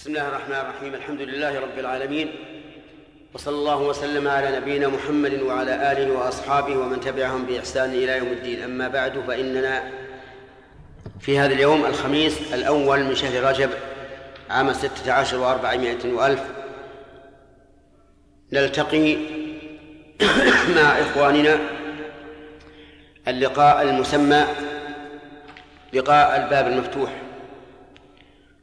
بسم الله الرحمن الرحيم الحمد لله رب العالمين وصلى الله وسلم على نبينا محمد وعلى آله وأصحابه ومن تبعهم بإحسان إلى يوم الدين. أما بعد فإننا في هذا اليوم الخميس الأول من شهر رجب عام ستة عشر وأربعمائة وألف نلتقي مع إخواننا اللقاء المسمى لقاء الباب المفتوح.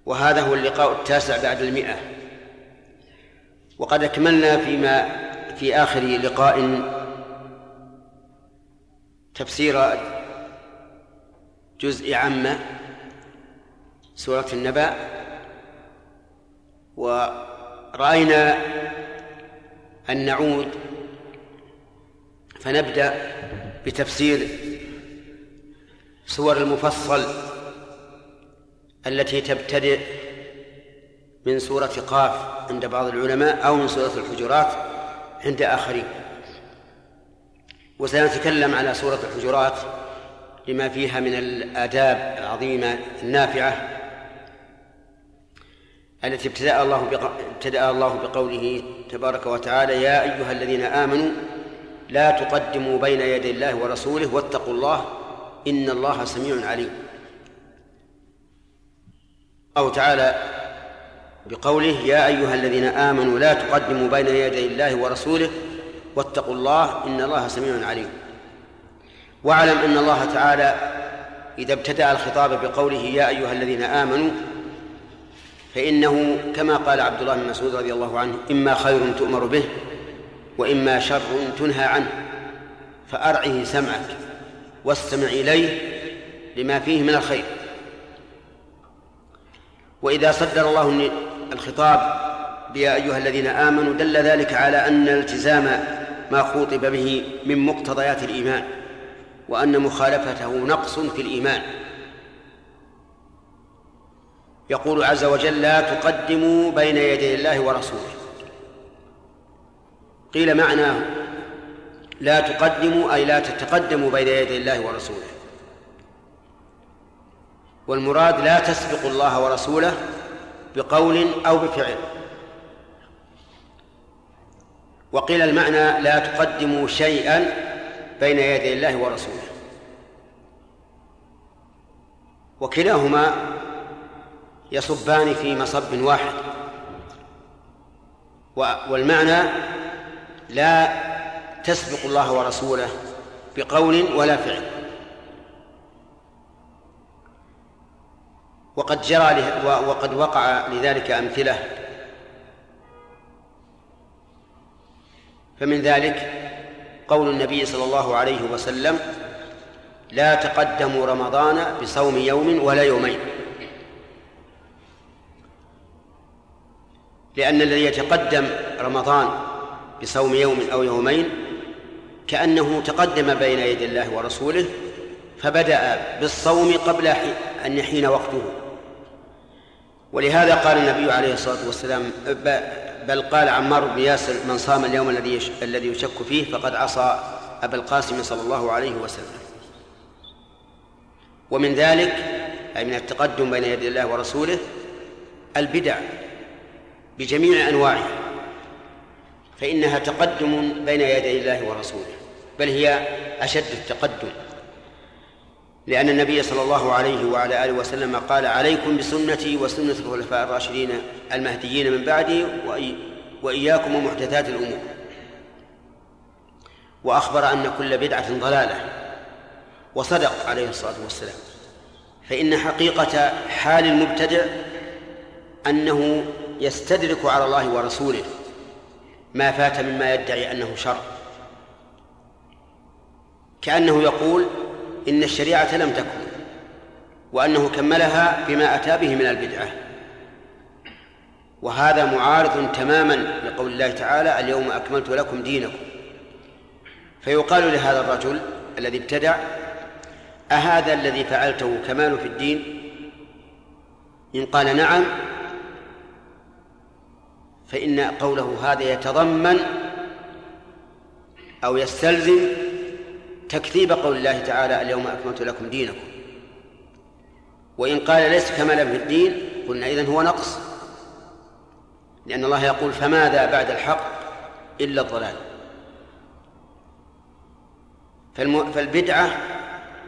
وهذا هو اللقاء التاسع بعد المئة. وقد أكملنا فيما في آخر لقاء تفسير جزء عامة سورة النبأ ورأينا أن نعود فنبدأ بتفسير سور المفصل التي تبتدئ من سورة قاف عند بعض العلماء أو من سورة الحجرات عند آخرين. وسنتكلم على سورة الحجرات لما فيها من الآداب العظيمة النافعة التي ابتدأ الله ابتدأ الله بقوله تبارك وتعالى يا أيها الذين آمنوا لا تقدموا بين يدي الله ورسوله واتقوا الله إن الله سميع عليم. أو تعالى بقوله يا أيها الذين آمنوا لا تقدموا بين يدي الله ورسوله واتقوا الله إن الله سميع عليم. واعلم أن الله تعالى إذا ابتدأ الخطاب بقوله يا أيها الذين آمنوا فإنه كما قال عبد الله بن مسعود رضي الله عنه إما خير تؤمر به وإما شر تنهى عنه فأرعه سمعك واستمع إليه لما فيه من الخير. وإذا صدر الله الخطاب يا أيها الذين آمنوا دل ذلك على أن التزام ما خوطب به من مقتضيات الإيمان وأن مخالفته نقص في الإيمان. يقول عز وجل لا تقدموا بين يدي الله ورسوله. قيل معناه لا تقدموا أي لا تتقدموا بين يدي الله ورسوله. والمراد لا تسبق الله ورسوله بقول أو بفعل. وقيل المعنى لا تقدموا شيئا بين يدي الله ورسوله. وكلاهما يصبان في مصب واحد. والمعنى لا تسبق الله ورسوله بقول ولا فعل. وقد جرى وقد وقع لذلك أمثلة. فمن ذلك قول النبي صلى الله عليه وسلم لا تقدموا رمضان بصوم يوم ولا يومين. لأن الذي يتقدم رمضان بصوم يوم أو يومين كأنه تقدم بين يدي الله ورسوله فبدأ بالصوم قبل أن يحين وقته. ولهذا قال النبي عليه الصلاة والسلام بل قال عمار بن ياسر من صام اليوم الذي الذي يشك فيه فقد عصى أبا القاسم صلى الله عليه وسلم. ومن ذلك أي من التقدم بين يدي الله ورسوله البدع بجميع أنواعها فإنها تقدم بين يدي الله ورسوله بل هي أشد التقدم. لأن النبي صلى الله عليه وعلى آله وسلم قال عليكم بسنتي وسنة الخلفاء الراشدين المهديين من بعدي وإياكم ومحدثات الأمور. وأخبر أن كل بدعة ضلالة. وصدق عليه الصلاة والسلام. فإن حقيقة حال المبتدع أنه يستدرك على الله ورسوله ما فات مما يدعي أنه شر. كأنه يقول إن الشريعة لم تكن وأنه كملها بما أتى به من البدعة. وهذا معارض تماما لقول الله تعالى اليوم أكملت لكم دينكم. فيقال لهذا الرجل الذي ابتدع أهذا الذي فعلته كمال في الدين؟ إن قال نعم فإن قوله هذا يتضمن أو يستلزم تكذيب قول الله تعالى اليوم أكملت لكم دينكم. وإن قال ليس كمالا في الدين قلنا إذن هو نقص. لأن الله يقول فماذا بعد الحق إلا الضلال. فالبدعة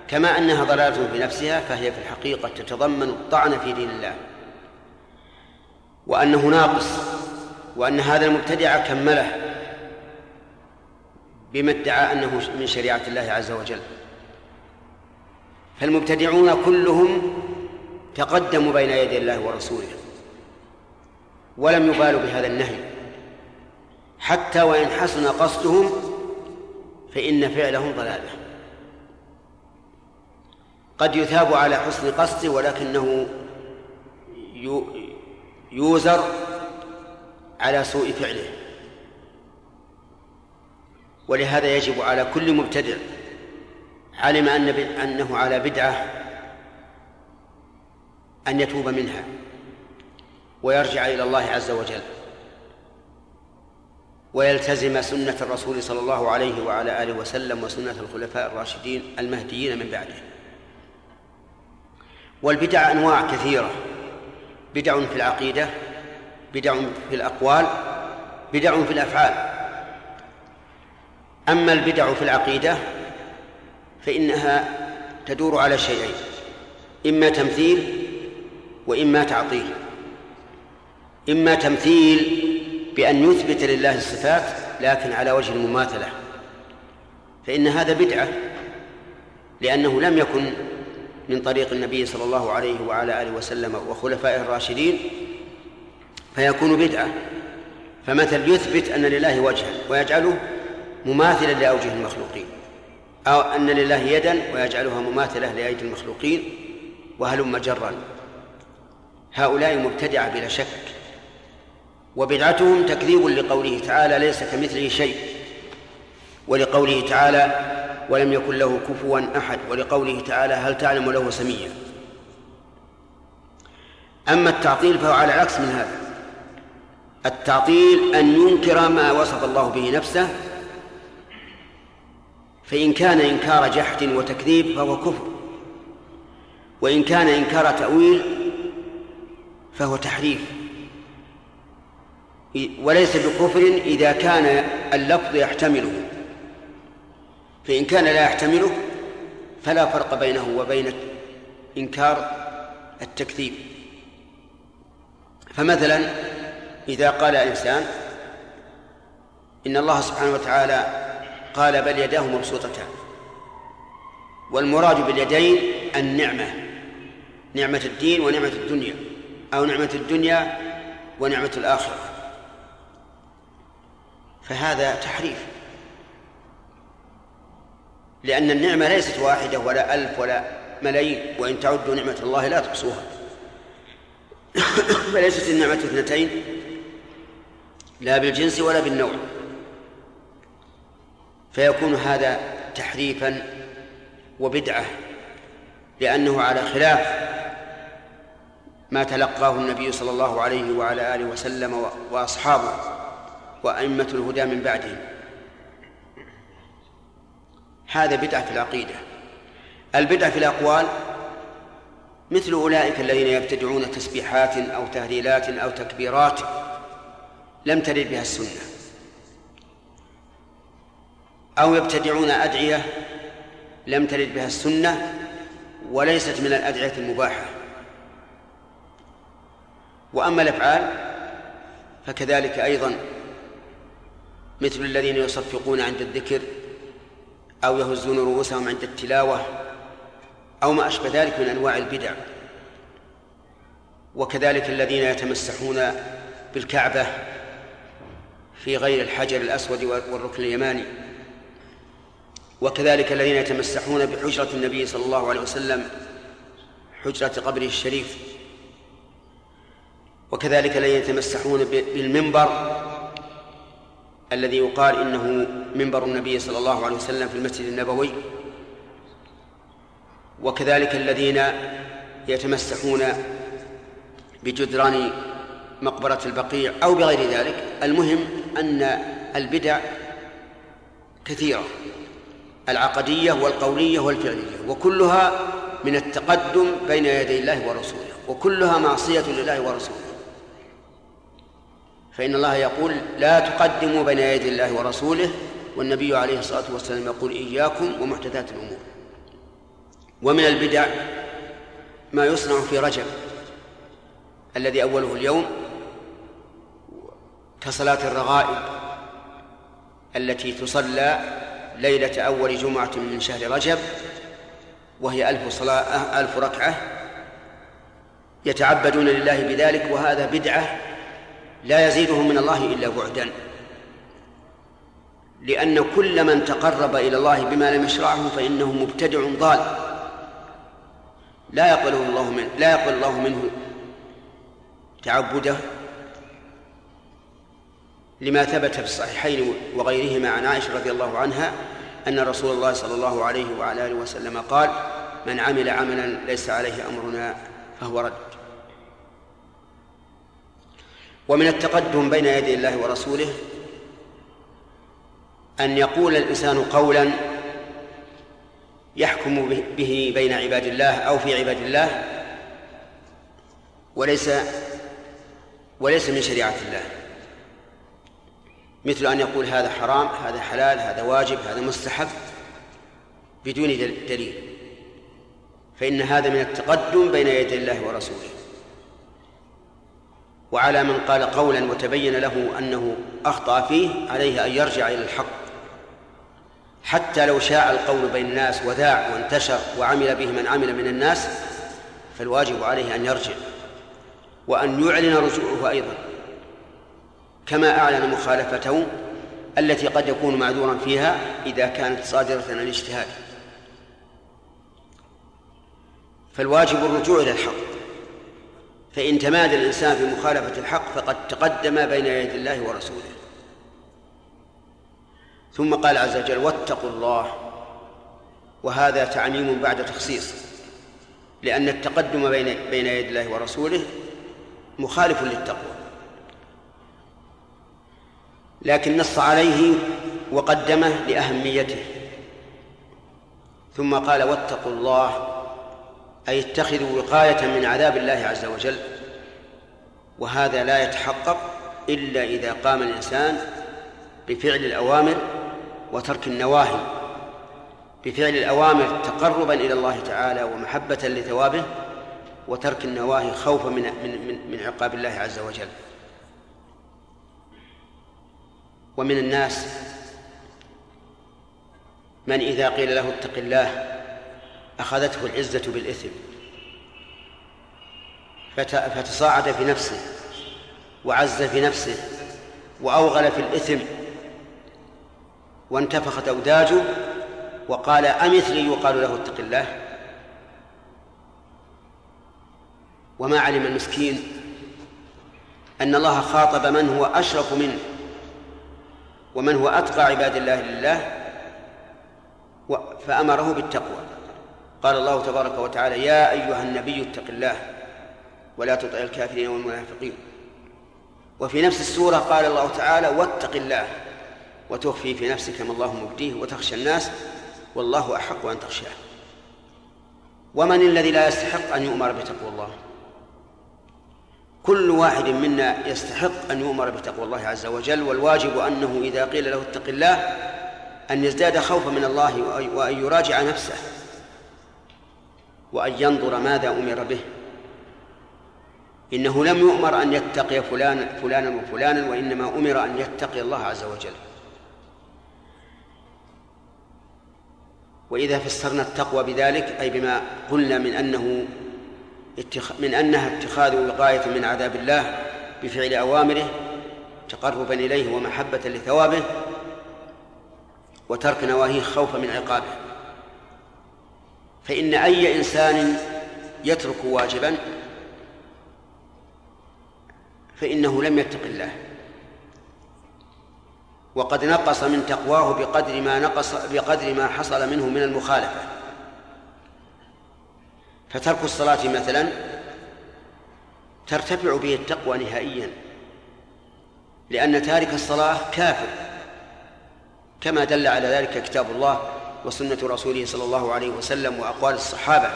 كما أنها ضلالة في نفسها فهي في الحقيقة تتضمن الطعن في دين الله. وأنه ناقص وأن هذا المبتدع كمله. بما ادعى أنه من شريعة الله عز وجل. فالمبتدعون كلهم تقدموا بين يدي الله ورسوله ولم يبالوا بهذا النهي. حتى وإن حسن قصدهم فإن فعلهم ضلالة. قد يثاب على حسن قصده ولكنه يوزر على سوء فعله. ولهذا يجب على كل مبتدع علم أن أنه على بدعة أن يتوب منها ويرجع إلى الله عز وجل ويلتزم سنة الرسول صلى الله عليه وعلى آله وسلم وسنة الخلفاء الراشدين المهديين من بعده. والبدع أنواع كثيرة. بدع في العقيدة بدع في الأقوال بدع في الأفعال. أما البدع في العقيدة فإنها تدور على شيئين إما تمثيل وإما تعطيل. إما تمثيل بأن يثبت لله الصفات لكن على وجه المماثلة. فإن هذا بدعة لأنه لم يكن من طريق النبي صلى الله عليه وعلى آله وسلم وخلفائه الراشدين فيكون بدعة. فمثل يثبت أن لله وجها ويجعله مماثلا لأوجه المخلوقين. أو أن لله يدا ويجعلها مماثلة لأيدي المخلوقين وهلم جرا. هؤلاء مبتدعة بلا شك. وبدعتهم تكذيب لقوله تعالى ليس كمثله شيء. ولقوله تعالى ولم يكن له كفوا أحد. ولقوله تعالى هل تعلم له سميا. أما التعطيل فهو على العكس من هذا. التعطيل أن ينكر ما وصف الله به نفسه فإن كان إنكار جحد وتكذيب فهو كفر. وإن كان إنكار تأويل فهو تحريف. وليس بكفر إذا كان اللفظ يحتمله. فإن كان لا يحتمله فلا فرق بينه وبين إنكار التكذيب. فمثلا إذا قال إنسان إن الله سبحانه وتعالى قال بل يداه مبسوطتان. والمراد باليدين النعمة نعمة الدين ونعمة الدنيا أو نعمة الدنيا ونعمة الآخرة. فهذا تحريف. لأن النعمة ليست واحدة ولا ألف ولا ملايين وإن تعدوا نعمة الله لا تحصوها فليست النعمة اثنتين لا بالجنس ولا بالنوع. فيكون هذا تحريفا وبدعة لأنه على خلاف ما تلقاه النبي صلى الله عليه وعلى آله وسلم وأصحابه وأئمة الهدى من بعدهم. هذا بدعة في العقيدة. البدعة في الأقوال مثل أولئك الذين يبتدعون تسبيحات أو تهليلات أو تكبيرات لم ترد بها السنة. أو يبتدعون أدعية لم ترد بها السنة وليست من الأدعية المباحة. وأما الأفعال فكذلك أيضا مثل الذين يصفقون عند الذكر أو يهزون رؤوسهم عند التلاوة أو ما أشبه ذلك من أنواع البدع. وكذلك الذين يتمسحون بالكعبة في غير الحجر الأسود والركن اليماني. وكذلك الذين يتمسحون بحجرة النبي صلى الله عليه وسلم حجرة قبره الشريف. وكذلك الذين يتمسحون بالمنبر الذي يقال إنه منبر النبي صلى الله عليه وسلم في المسجد النبوي. وكذلك الذين يتمسحون بجدران مقبرة البقيع أو بغير ذلك. المهم أن البدع كثيرة. العقدية والقولية والفعلية وكلها من التقدم بين يدي الله ورسوله وكلها معصية لله ورسوله. فإن الله يقول لا تقدموا بين يدي الله ورسوله والنبي عليه الصلاة والسلام يقول إياكم ومحدثات الأمور ومن البدع ما يصنع في رجب الذي أوله اليوم كصلاة الرغائب التي تصلى ليلة أول جمعة من شهر رجب وهي ألف صلاة ألف ركعة. يتعبدون لله بذلك وهذا بدعة لا يزيدهم من الله إلا بعدا. لأن كل من تقرب إلى الله بما لم يشرعه فإنه مبتدع ضال. لا يقبله الله منه لا يقبل الله منه تعبده. لما ثبت في الصحيحين وغيرهما عن عائشة رضي الله عنها أن رسول الله صلى الله عليه وعلى آله وسلم قال من عمل عملا ليس عليه أمرنا فهو رد. ومن التقدم بين يدي الله ورسوله أن يقول الإنسان قولا يحكم به بين عباد الله أو في عباد الله وليس وليس من شريعة الله. مثل أن يقول هذا حرام هذا حلال هذا واجب هذا مستحب بدون دليل. فإن هذا من التقدم بين يدي الله ورسوله. وعلى من قال قولا وتبين له أنه أخطأ فيه عليه أن يرجع إلى الحق. حتى لو شاع القول بين الناس وذاع وانتشر وعمل به من عمل من الناس فالواجب عليه أن يرجع. وأن يعلن رجوعه أيضا. كما أعلن مخالفته التي قد يكون معذورا فيها إذا كانت صادرة عن الاجتهاد. فالواجب الرجوع إلى الحق. فإن تمادى الإنسان في مخالفة الحق فقد تقدم بين يدي الله ورسوله. ثم قال عز وجل واتقوا الله. وهذا تعميم بعد تخصيص لأن التقدم بين بين يدي الله ورسوله مخالف للتقوى. لكن نص عليه وقدمه لأهميته. ثم قال واتقوا الله أي اتخذوا وقاية من عذاب الله عز وجل وهذا لا يتحقق إلا إذا قام الإنسان بفعل الأوامر وترك النواهي بفعل الأوامر تقربا إلى الله تعالى ومحبة لثوابه وترك النواهي خوفا من من من عقاب الله عز وجل. ومن الناس من إذا قيل له اتق الله أخذته العزة بالإثم فتصاعد في نفسه وعز في نفسه وأوغل في الإثم وانتفخت أوداجه وقال أمثلي يقال له اتق الله؟ وما علم المسكين أن الله خاطب من هو أشرف منه. ومن هو أتقى عباد الله لله فأمره بالتقوى. قال الله تبارك وتعالى يا أيها النبي اتق الله ولا تطع الكافرين والمنافقين. وفي نفس السورة قال الله تعالى واتق الله وتخفي في نفسك ما الله مبديه وتخشى الناس والله أحق أن تخشاه. ومن الذي لا يستحق أن يؤمر بتقوى الله؟ كل واحد منا يستحق أن يؤمر بتقوى الله عز وجل والواجب أنه إذا قيل له اتق الله أن يزداد خوفا من الله وأن يراجع نفسه وأن ينظر ماذا أمر به. إنه لم يؤمر أن يتقي فلان فلانا وفلانا وإنما أمر أن يتقي الله عز وجل. وإذا فسرنا التقوى بذلك أي بما قلنا من أنه من أنها اتخاذ وقاية من عذاب الله بفعل أوامره تقربا إليه ومحبة لثوابه وترك نواهيه خوفا من عقابه. فإن أي إنسان يترك واجبا فإنه لم يتق الله. وقد نقص من تقواه بقدر ما نقص بقدر ما حصل منه من المخالفة. فترك الصلاة مثلا ترتفع به التقوى نهائيا لأن تارك الصلاة كافر كما دل على ذلك كتاب الله وسنة رسوله صلى الله عليه وسلم وأقوال الصحابة.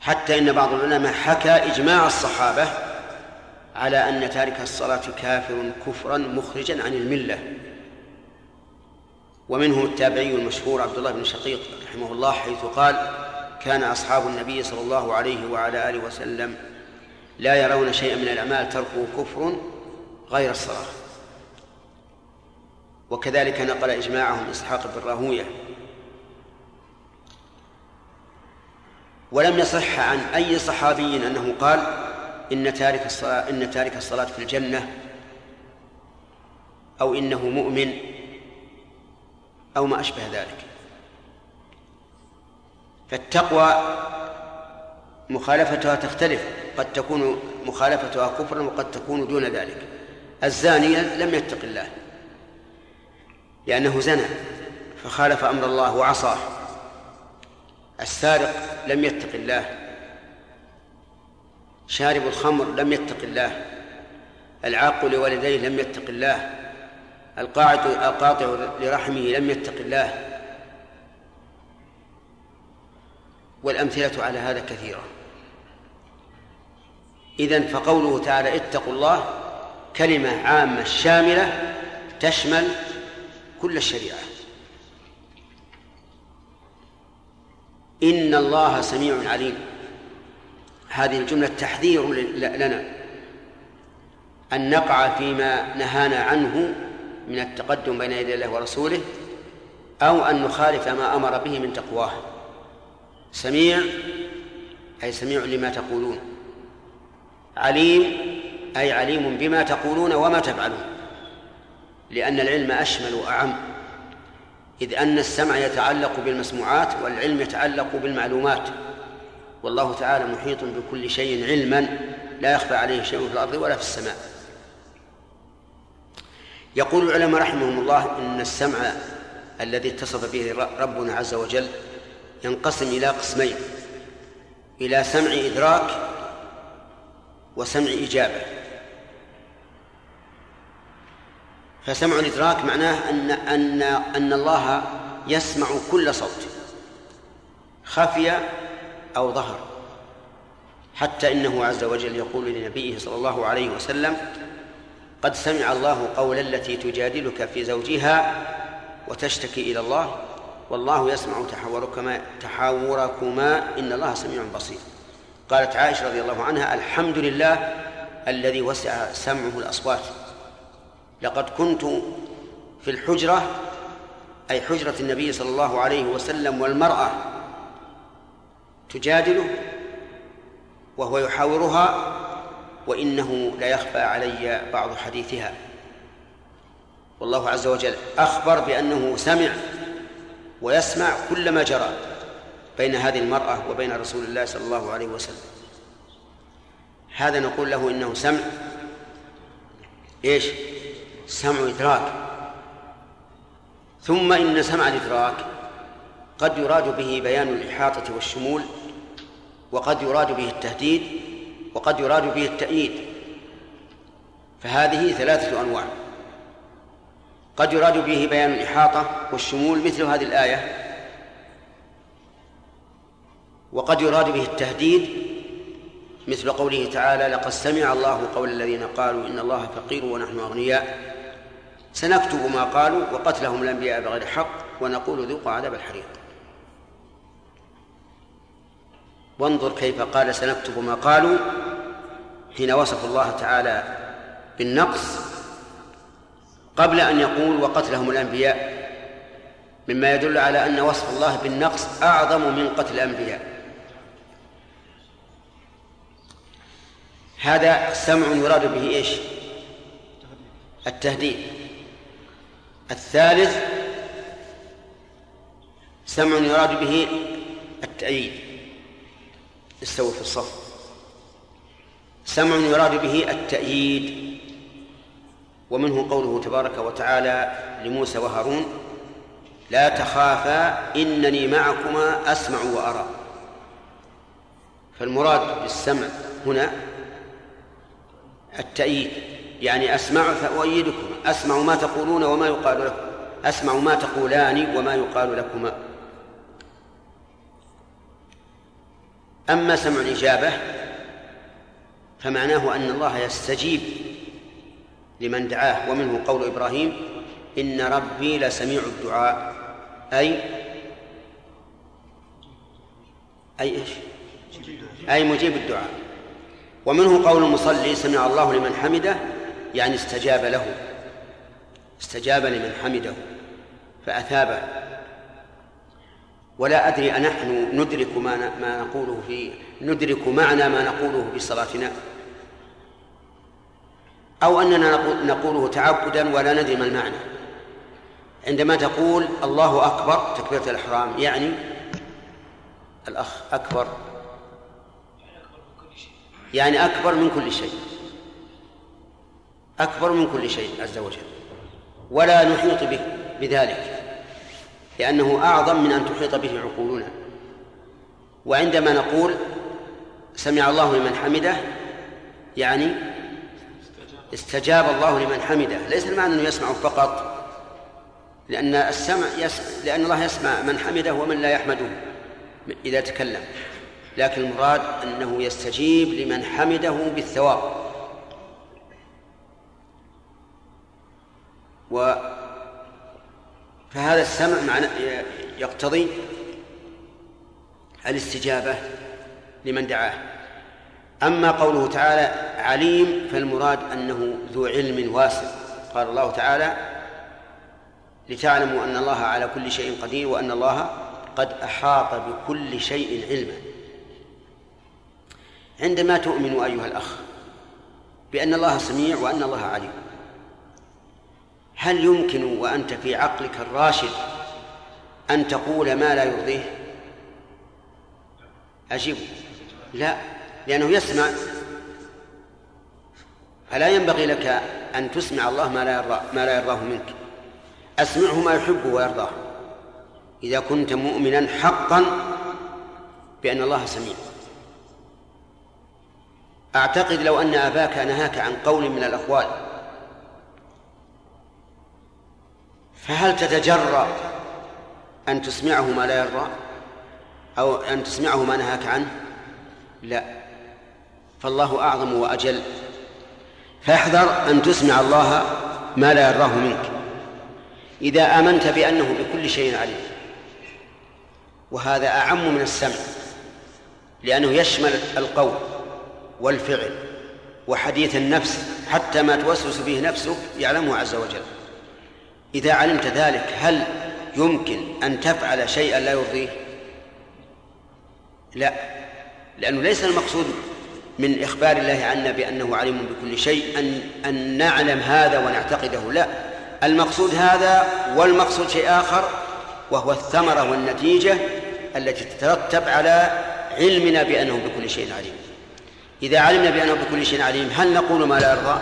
حتى إن بعض العلماء حكى إجماع الصحابة على أن تارك الصلاة كافر كفرا مخرجا عن الملة. ومنهم التابعي المشهور عبد الله بن شقيق رحمه الله حيث قال كان أصحاب النبي صلى الله عليه وعلى آله وسلم لا يرون شيئا من الأعمال تركه كفر غير الصلاة. وكذلك نقل إجماعهم إسحاق بن راهوية. ولم يصح عن أي صحابي أنه قال إن تارك الصلاة إن تارك الصلاة في الجنة أو إنه مؤمن أو ما أشبه ذلك. فالتقوى مخالفتها تختلف قد تكون مخالفتها كفرا وقد تكون دون ذلك. الزاني لم يتق الله لأنه زنى فخالف أمر الله وعصاه. السارق لم يتق الله شارب الخمر لم يتق الله العاق لوالديه لم يتق الله. القاعد القاطع لرحمه لم يتق الله والأمثلة على هذا كثيرة. إذن فقوله تعالى اتقوا الله كلمة عامة شاملة تشمل كل الشريعة. إن الله سميع عليم. هذه الجملة تحذير لنا أن نقع فيما نهانا عنه من التقدم بين يدي الله ورسوله أو أن نخالف ما أمر به من تقواه. سميع أي سميع لما تقولون. عليم أي عليم بما تقولون وما تفعلون. لأن العلم أشمل وأعم. إذ أن السمع يتعلق بالمسموعات والعلم يتعلق بالمعلومات. والله تعالى محيط بكل شيء علما لا يخفى عليه شيء في الأرض ولا في السماء. يقول العلماء رحمهم الله إن السمع الذي اتصف به ربنا عز وجل ينقسم إلى قسمين إلى سمع إدراك وسمع إجابة. فسمع الإدراك معناه أن أن أن الله يسمع كل صوت خفي أو ظهر حتى إنه عز وجل يقول لنبيه صلى الله عليه وسلم قد سمع الله قول التي تجادلك في زوجها وتشتكي إلى الله والله يسمع تحاوركما تحاوركما إن الله سميع بصير. قالت عائشة رضي الله عنها الحمد لله الذي وسع سمعه الأصوات. لقد كنت في الحجرة أي حجرة النبي صلى الله عليه وسلم والمرأة تجادله وهو يحاورها وإنه لا يخفى علي بعض حديثها. والله عز وجل أخبر بأنه سمع ويسمع كل ما جرى بين هذه المرأة وبين رسول الله صلى الله عليه وسلم. هذا نقول له إنه سمع. إيش؟ سمع إدراك. ثم إن سمع الإدراك قد يراد به بيان الإحاطة والشمول وقد يراد به التهديد وقد يراد به التأييد. فهذه ثلاثة أنواع. قد يراد به بيان الإحاطة والشمول مثل هذه الآية. وقد يراد به التهديد مثل قوله تعالى لقد سمع الله قول الذين قالوا إن الله فقير ونحن أغنياء سنكتب ما قالوا وقتلهم الأنبياء بغير حق ونقول ذوقوا عذاب الحريق وانظر كيف قال سنكتب ما قالوا حين وصف الله تعالى بالنقص قبل أن يقول وقتلهم الأنبياء مما يدل على أن وصف الله بالنقص أعظم من قتل الأنبياء. هذا سمع يراد به إيش؟ التهديد. الثالث سمع يراد به التأييد. استووا في الصف. سمع يراد به التأييد ومنه قوله تبارك وتعالى لموسى وهارون لا تخافا إنني معكما أسمع وأرى. فالمراد بالسمع هنا التأييد يعني أسمع فأؤيدكم أسمع ما تقولون وما يقال لكم أسمع ما تقولان وما يقال لكما. أما سمع الإجابة فمعناه أن الله يستجيب لمن دعاه ومنه قول إبراهيم إن ربي لسميع الدعاء. أي؟ أي إيش؟ أي مجيب الدعاء. ومنه قول المصلي سمع الله لمن حمده يعني استجاب له استجاب لمن حمده فأثابه. ولا أدري أنحن ندرك ما ما نقوله في ندرك معنى ما نقوله في صلاتنا. أو أننا نقوله تعبدا ولا ندري ما المعنى. عندما تقول الله أكبر تكبيرة الإحرام يعني الأخ أكبر. يعني أكبر من كل شيء. أكبر من كل شيء عز وجل. ولا نحيط به بذلك. لأنه أعظم من أن تحيط به عقولنا. وعندما نقول سمع الله لمن حمده يعني استجاب الله لمن حمده. ليس المعنى أنه يسمع فقط لأن السمع يسمع لأن الله يسمع من حمده ومن لا يحمده إذا تكلم. لكن المراد أنه يستجيب لمن حمده بالثواب. و فهذا السمع معنى يقتضي الاستجابة لمن دعاه. أما قوله تعالى عليم فالمراد أنه ذو علم واسع. قال الله تعالى لتعلموا أن الله على كل شيء قدير وأن الله قد أحاط بكل شيء علما. عندما تؤمن أيها الأخ بأن الله سميع وأن الله عليم هل يمكن وأنت في عقلك الراشد أن تقول ما لا يرضيه؟ أجيب. لا لأنه يسمع. فلا ينبغي لك أن تسمع الله ما لا يرضى ما لا يرضاه منك. أسمعه ما يحبه ويرضاه. إذا كنت مؤمنا حقا بأن الله سميع. أعتقد لو أن أباك نهاك عن قول من الأقوال فهل تتجرأ أن تسمعه ما لا يرضى؟ أو أن تسمعه ما نهاك عنه؟ لا. فالله أعظم وأجل. فاحذر أن تسمع الله ما لا يرضاه منك. إذا آمنت بأنه بكل شيء عليم. وهذا أعم من السمع لأنه يشمل القول والفعل وحديث النفس حتى ما توسوس به نفسك يعلمه عز وجل. إذا علمت ذلك هل يمكن أن تفعل شيئا لا يرضيه؟ لا لأنه ليس المقصود من إخبار الله عنا بأنه عليم بكل شيء أن أن نعلم هذا ونعتقده لا. المقصود هذا والمقصود شيء آخر وهو الثمرة والنتيجة التي تترتب على علمنا بأنه بكل شيء عليم. إذا علمنا بأنه بكل شيء عليم هل نقول ما لا يرضى؟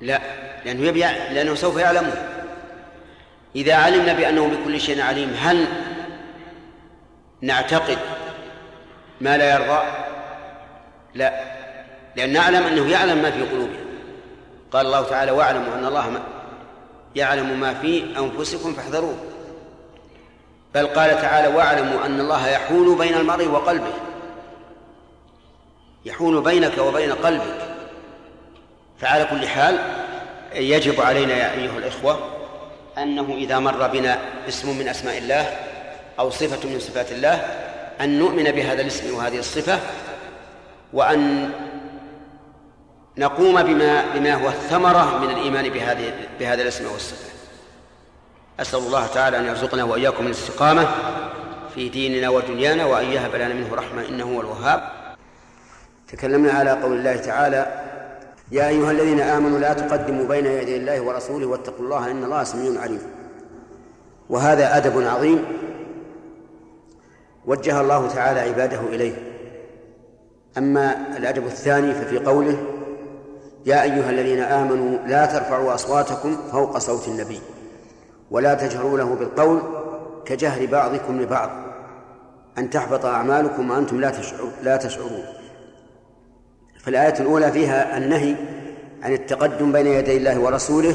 لا. لأنه يبي لأنه سوف يعلمه إذا علمنا بأنه بكل شيء عليم هل نعتقد ما لا يرضى؟ لا. لأن نعلم أنه يعلم ما في قلوبنا قال الله تعالى واعلموا أن الله يعلم ما في أنفسكم فاحذروه. بل قال تعالى واعلموا أن الله يحول بين المرء وقلبه. يحول بينك وبين قلبك. فعلى كل حال يجب علينا يا أيها الإخوة أنه إذا مر بنا اسم من أسماء الله أو صفة من صفات الله أن نؤمن بهذا الاسم وهذه الصفة وأن نقوم بما بما هو الثمرة من الإيمان بهذه بهذا الاسم والصفة أسأل الله تعالى أن يرزقنا وإياكم الاستقامة في ديننا ودنيانا وأن يهب لنا منه رحمة إنه هو الوهاب. تكلمنا على قول الله تعالى يا أيها الذين آمنوا لا تقدموا بين يدي الله ورسوله واتقوا الله إن الله سميع عليم. وهذا أدب عظيم وجه الله تعالى عباده إليه. أما الأدب الثاني ففي قوله يا أيها الذين آمنوا لا ترفعوا أصواتكم فوق صوت النبي ولا تجهروا له بالقول كجهر بعضكم لبعض أن تحبط أعمالكم وأنتم لا تشعر لا تشعرون. فالآية الأولى فيها النهي عن التقدم بين يدي الله ورسوله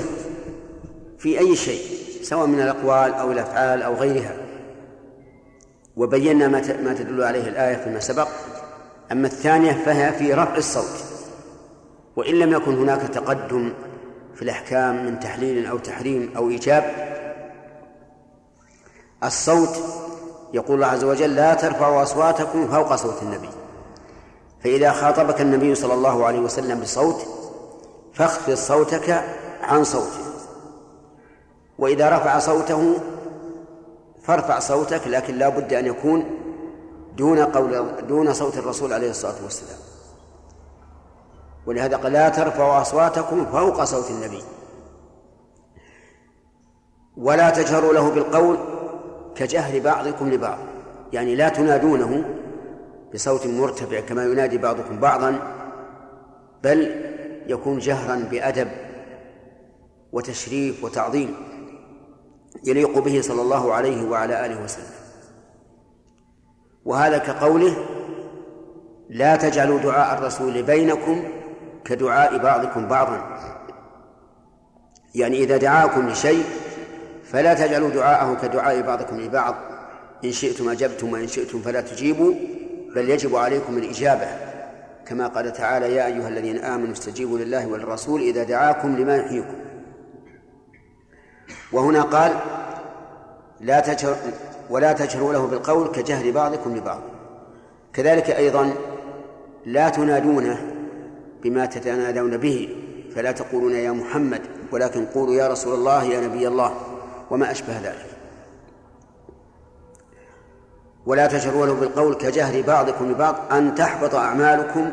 في أي شيء سواء من الأقوال أو الأفعال أو غيرها. وبينا ما تدل عليه الآية فيما سبق. أما الثانية فهي في رفع الصوت. وإن لم يكن هناك تقدم في الأحكام من تحليل أو تحريم أو إيجاب الصوت يقول الله عز وجل لا ترفعوا أصواتكم فوق صوت النبي. فإذا خاطبك النبي صلى الله عليه وسلم بصوت فاخفض صوتك عن صوته. وإذا رفع صوته فارفع صوتك لكن لا بد أن يكون دون قول دون صوت الرسول عليه الصلاة والسلام. ولهذا قال لا ترفعوا أصواتكم فوق صوت النبي. ولا تجهروا له بالقول كجهر بعضكم لبعض. يعني لا تنادونه بصوت مرتفع كما ينادي بعضكم بعضا بل يكون جهرا بأدب وتشريف وتعظيم يليق به صلى الله عليه وعلى آله وسلم. وهذا كقوله لا تجعلوا دعاء الرسول بينكم كدعاء بعضكم بعضا. يعني إذا دعاكم لشيء فلا تجعلوا دعاءه كدعاء بعضكم لبعض. إن شئتم أجبتم وإن شئتم فلا تجيبوا. بل يجب عليكم الإجابة كما قال تعالى يا أيها الذين آمنوا استجيبوا لله والرسول إذا دعاكم لما يحييكم. وهنا قال لا تجهر ولا تجهروا له بالقول كجهر بعضكم لبعض. كذلك أيضا لا تنادونه بما تتنادون به فلا تقولون يا محمد. ولكن قولوا يا رسول الله يا نبي الله. وما أشبه ذلك. ولا تجهروا له بالقول كجهر بعضكم لبعض أن تحبط أعمالكم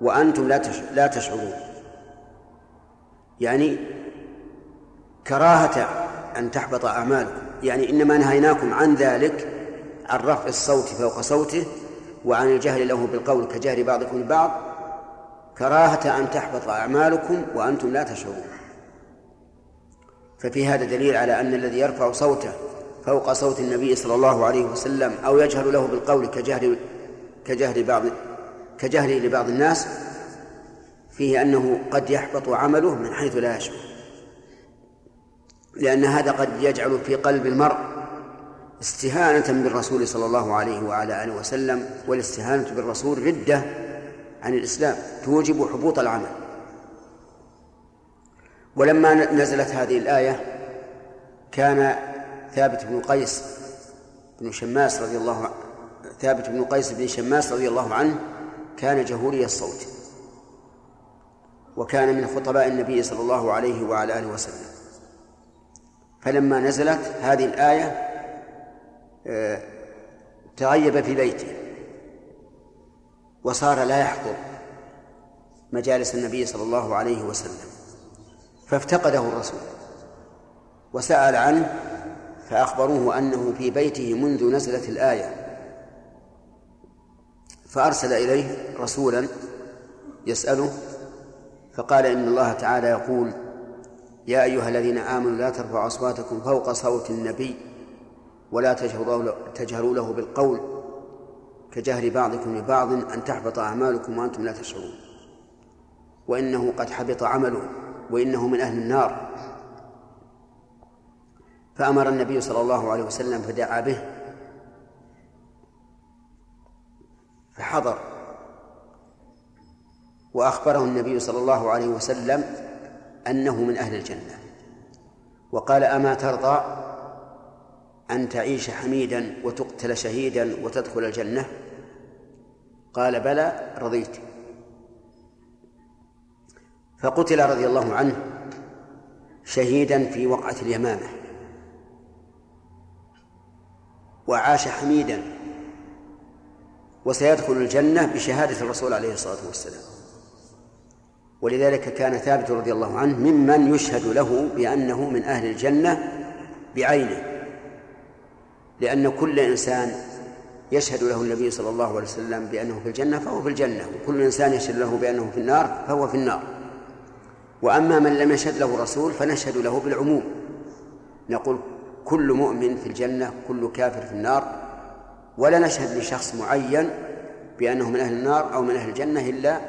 وأنتم لا لا تشعرون. يعني كراهة أن تحبط أعمالكم. يعني إنما نهيناكم عن ذلك عن رفع الصوت فوق صوته وعن الجهل له بالقول كجهر بعضكم لبعض كراهة أن تحبط أعمالكم وأنتم لا تشعرون. ففي هذا دليل على أن الذي يرفع صوته فوق صوت النبي صلى الله عليه وسلم أو يجهر له بالقول كجهر كجهر بعض كجهره لبعض الناس فيه أنه قد يحبط عمله من حيث لا يشعر لأن هذا قد يجعل في قلب المرء استهانة بالرسول صلى الله عليه وعلى آله وسلم والاستهانة بالرسول ردة عن الإسلام توجب حبوط العمل. ولما نزلت هذه الآية كان ثابت بن قيس بن شماس رضي الله عنه ثابت بن قيس بن شماس رضي الله عنه كان جهوري الصوت وكان من خطباء النبي صلى الله عليه وعلى آله وسلم. فلما نزلت هذه الآية آه، تغيب في بيته وصار لا يحضر مجالس النبي صلى الله عليه وسلم فافتقده الرسول وسأل عنه فأخبروه أنه في بيته منذ نزلت الآية. فأرسل إليه رسولا يسأله فقال إن الله تعالى يقول يا أيها الذين آمنوا لا ترفعوا أصواتكم فوق صوت النبي ولا تجهروا له بالقول كجهر بعضكم لبعض أن تحبط أعمالكم وأنتم لا تشعرون. وإنه قد حبط عمله وإنه من أهل النار. فأمر النبي صلى الله عليه وسلم فدعا به فحضر وأخبره النبي صلى الله عليه وسلم أنه من أهل الجنة وقال أما ترضى أن تعيش حميدا وتقتل شهيدا وتدخل الجنة قال بلى رضيت فقتل رضي الله عنه شهيدا في وقعة اليمامة وعاش حميدا وسيدخل الجنة بشهادة الرسول عليه الصلاة والسلام. ولذلك كان ثابت رضي الله عنه ممن يشهد له بأنه من أهل الجنة بعينه لأن كل إنسان يشهد له النبي صلى الله عليه وسلم بأنه في الجنة فهو في الجنة وكل إنسان يشهد له بأنه في النار فهو في النار. وأما من لم يشهد له رسول فنشهد له بالعموم. نقول كل مؤمن في الجنة كل كافر في النار. ولا نشهد لشخص معين بأنه من أهل النار أو من أهل الجنة إلا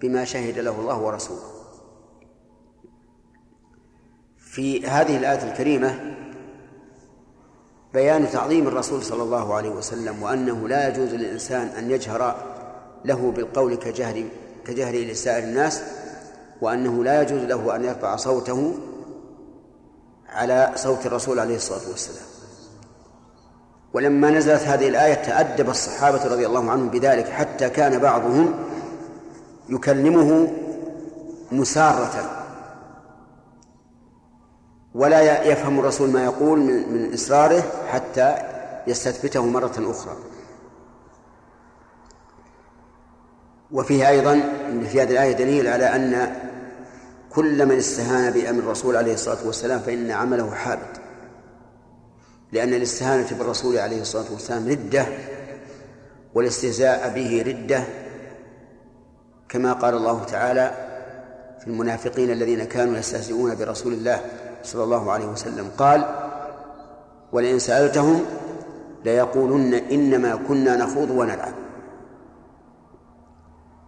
بما شهد له الله ورسوله. في هذه الآية الكريمة بيان تعظيم الرسول صلى الله عليه وسلم وأنه لا يجوز للإنسان أن يجهر له بالقول كجهر كجهره لسائر الناس وأنه لا يجوز له أن يرفع صوته على صوت الرسول عليه الصلاة والسلام. ولما نزلت هذه الآية تأدب الصحابة رضي الله عنهم بذلك حتى كان بعضهم يكلمه مسارة. ولا يفهم الرسول ما يقول من إصراره حتى يستثبته مرة أخرى. وفيه أيضا في هذه الآية دليل على أن كل من استهان بأمر الرسول عليه الصلاة والسلام فإن عمله حابط. لأن الاستهانة بالرسول عليه الصلاة والسلام ردة والاستهزاء به ردة كما قال الله تعالى في المنافقين الذين كانوا يستهزئون برسول الله صلى الله عليه وسلم قال ولئن سألتهم ليقولن إنما كنا نخوض ونلعب.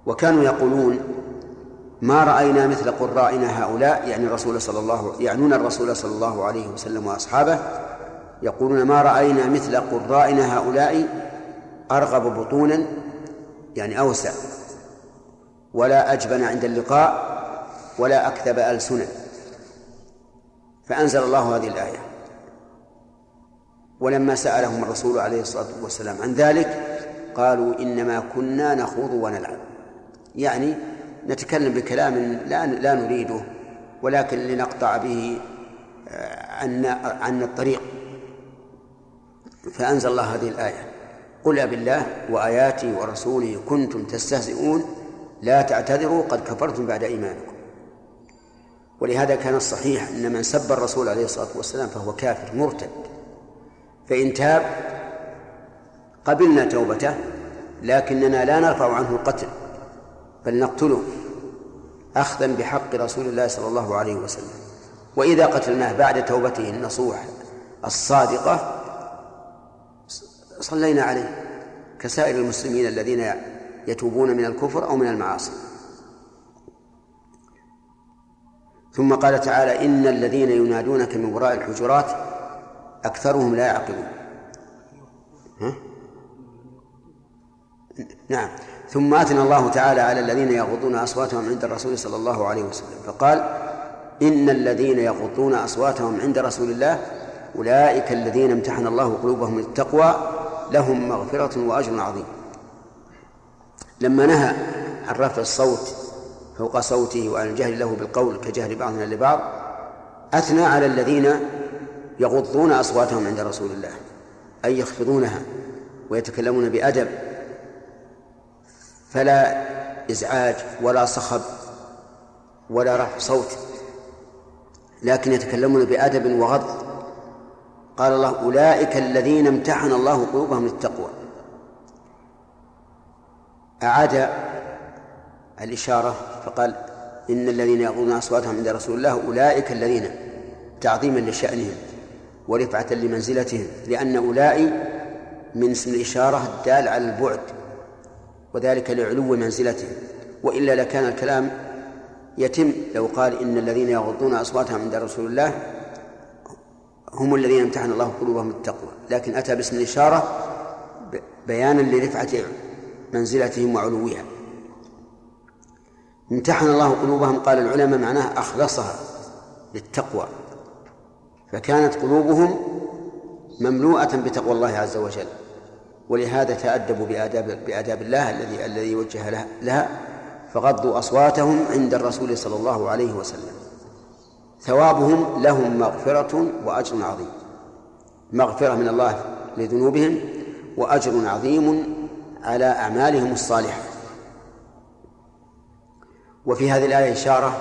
وكانوا يقولون ما رأينا مثل قرائنا هؤلاء يعني الرسول صلى الله يعنون الرسول صلى الله عليه وسلم وأصحابه يقولون ما رأينا مثل قرائنا هؤلاء أرغب بطونا يعني أوسع ولا أجبن عند اللقاء ولا أكذب ألسنا فأنزل الله هذه الآية. ولما سألهم الرسول عليه الصلاة والسلام عن ذلك قالوا إنما كنا نخوض ونلعب. يعني نتكلم بكلام لا لا نريده ولكن لنقطع به عنا آه، عن الطريق. فأنزل الله هذه الآية قل أبالله وآياته ورسوله كنتم تستهزئون لا تعتذروا قد كفرتم بعد إيمانكم. ولهذا كان الصحيح أن من سب الرسول عليه الصلاة والسلام فهو كافر مرتد. فإن تاب قبلنا توبته لكننا لا نرفع عنه القتل. بل نقتله أخذا بحق رسول الله صلى الله عليه وسلم. وإذا قتلناه بعد توبته النصوح الصادقة صلينا عليه كسائر المسلمين الذين يتوبون من الكفر أو من المعاصي. ثم قال تعالى إن الذين ينادونك من وراء الحجرات أكثرهم لا يعقلون. ها؟ نعم. ثم أثنى الله تعالى على الذين يغضون أصواتهم عند الرسول صلى الله عليه وسلم فقال إن الذين يغضون أصواتهم عند رسول الله أولئك الذين امتحن الله قلوبهم للتقوى لهم مغفرة وأجر عظيم. لما نهى عن رفع الصوت فوق صوته وعن الجهل له بالقول كجهل بعضنا لبعض أثنى على الذين يغضون أصواتهم عند رسول الله أي يخفضونها ويتكلمون بأدب فلا إزعاج ولا صخب ولا رفع صوت لكن يتكلمون بأدب وغض قال الله أولئك الذين امتحن الله قلوبهم للتقوى. أعاد الإشارة فقال إن الذين يغضون أصواتهم عند رسول الله أولئك الذين تعظيما لشأنهم ورفعة لمنزلتهم لأن أولئك من اسم الإشارة الدال على البعد. وذلك لعلو منزلتهم وإلا لكان الكلام يتم لو قال إن الذين يغضون أصواتهم عند رسول الله هم الذين امتحن الله قلوبهم التقوى. لكن أتى باسم الإشارة بيانا لرفعة منزلتهم وعلوها. امتحن الله قلوبهم قال العلماء معناه أخلصها للتقوى. فكانت قلوبهم مملوءة بتقوى الله عز وجل. ولهذا تأدبوا بآداب بآداب الله الذي الذي وجه لها فغضوا أصواتهم عند الرسول صلى الله عليه وسلم. ثوابهم لهم مغفرة وأجر عظيم. مغفرة من الله لذنوبهم وأجر عظيم على أعمالهم الصالحة. وفي هذه الآية إشارة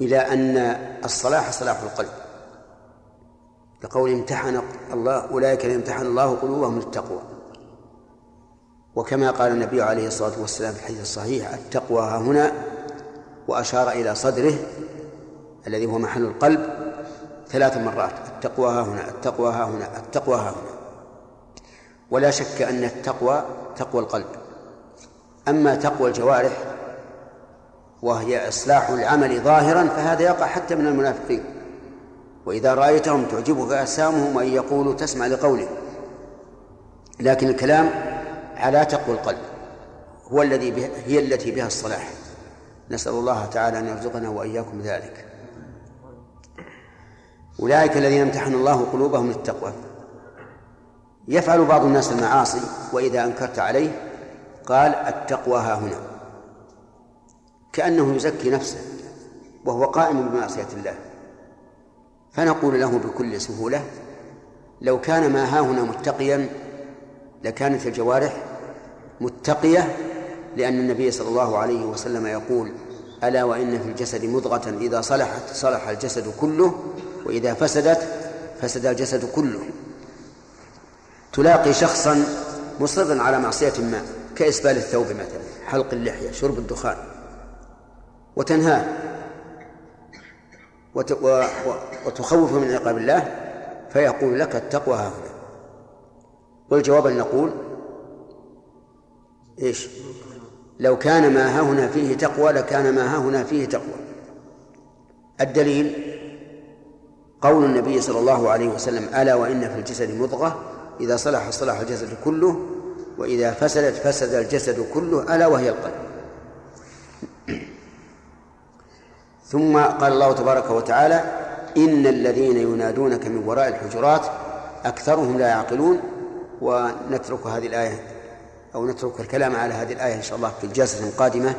إلى أن الصلاح صلاح القلب. لقول امتحن الله أولئك امتحن الله قلوبهم للتقوى. وكما قال النبي عليه الصلاة والسلام في الحديث الصحيح التقوى ها هنا وأشار إلى صدره الذي هو محل القلب ثلاث مرات التقوى ها هنا التقوى ها هنا التقوى ها هنا. ولا شك أن التقوى تقوى القلب. أما تقوى الجوارح وهي إصلاح العمل ظاهرا فهذا يقع حتى من المنافقين. وإذا رأيتهم تعجبك أجسامهم وإن يقولوا تسمع لقوله. لكن الكلام على تقوى القلب هو الذي هي التي بها الصلاح. نسأل الله تعالى أن يرزقنا وإياكم ذلك. أولئك الذين امتحن الله قلوبهم للتقوى. يفعل بعض الناس المعاصي وإذا أنكرت عليه قال التقوى ها هنا. كأنه يزكي نفسه وهو قائم بمعصية الله. فنقول له بكل سهولة لو كان ما ها هنا متقيا لكانت الجوارح متقية لأن النبي صلى الله عليه وسلم يقول ألا وإن في الجسد مضغة إذا صلحت صلح الجسد كله وإذا فسدت فسد الجسد كله. تلاقي شخصا مصرا على معصية ما كإسبال الثوب مثلا حلق اللحية شرب الدخان وتنهاه. وتخوفه من عقاب الله فيقول لك التقوى ها هنا. والجواب أن نقول إيش؟ لو كان ما هنا فيه تقوى لكان ما هنا فيه تقوى. الدليل قول النبي صلى الله عليه وسلم ألا وإن في الجسد مضغة إذا صلح صلح الجسد كله وإذا فسدت فسد الجسد كله ألا وهي القلب. ثم قال الله تبارك وتعالى إن الذين ينادونك من وراء الحجرات أكثرهم لا يعقلون ونترك هذه الآية أو نترك الكلام على هذه الآية إن شاء الله في الجلسة القادمة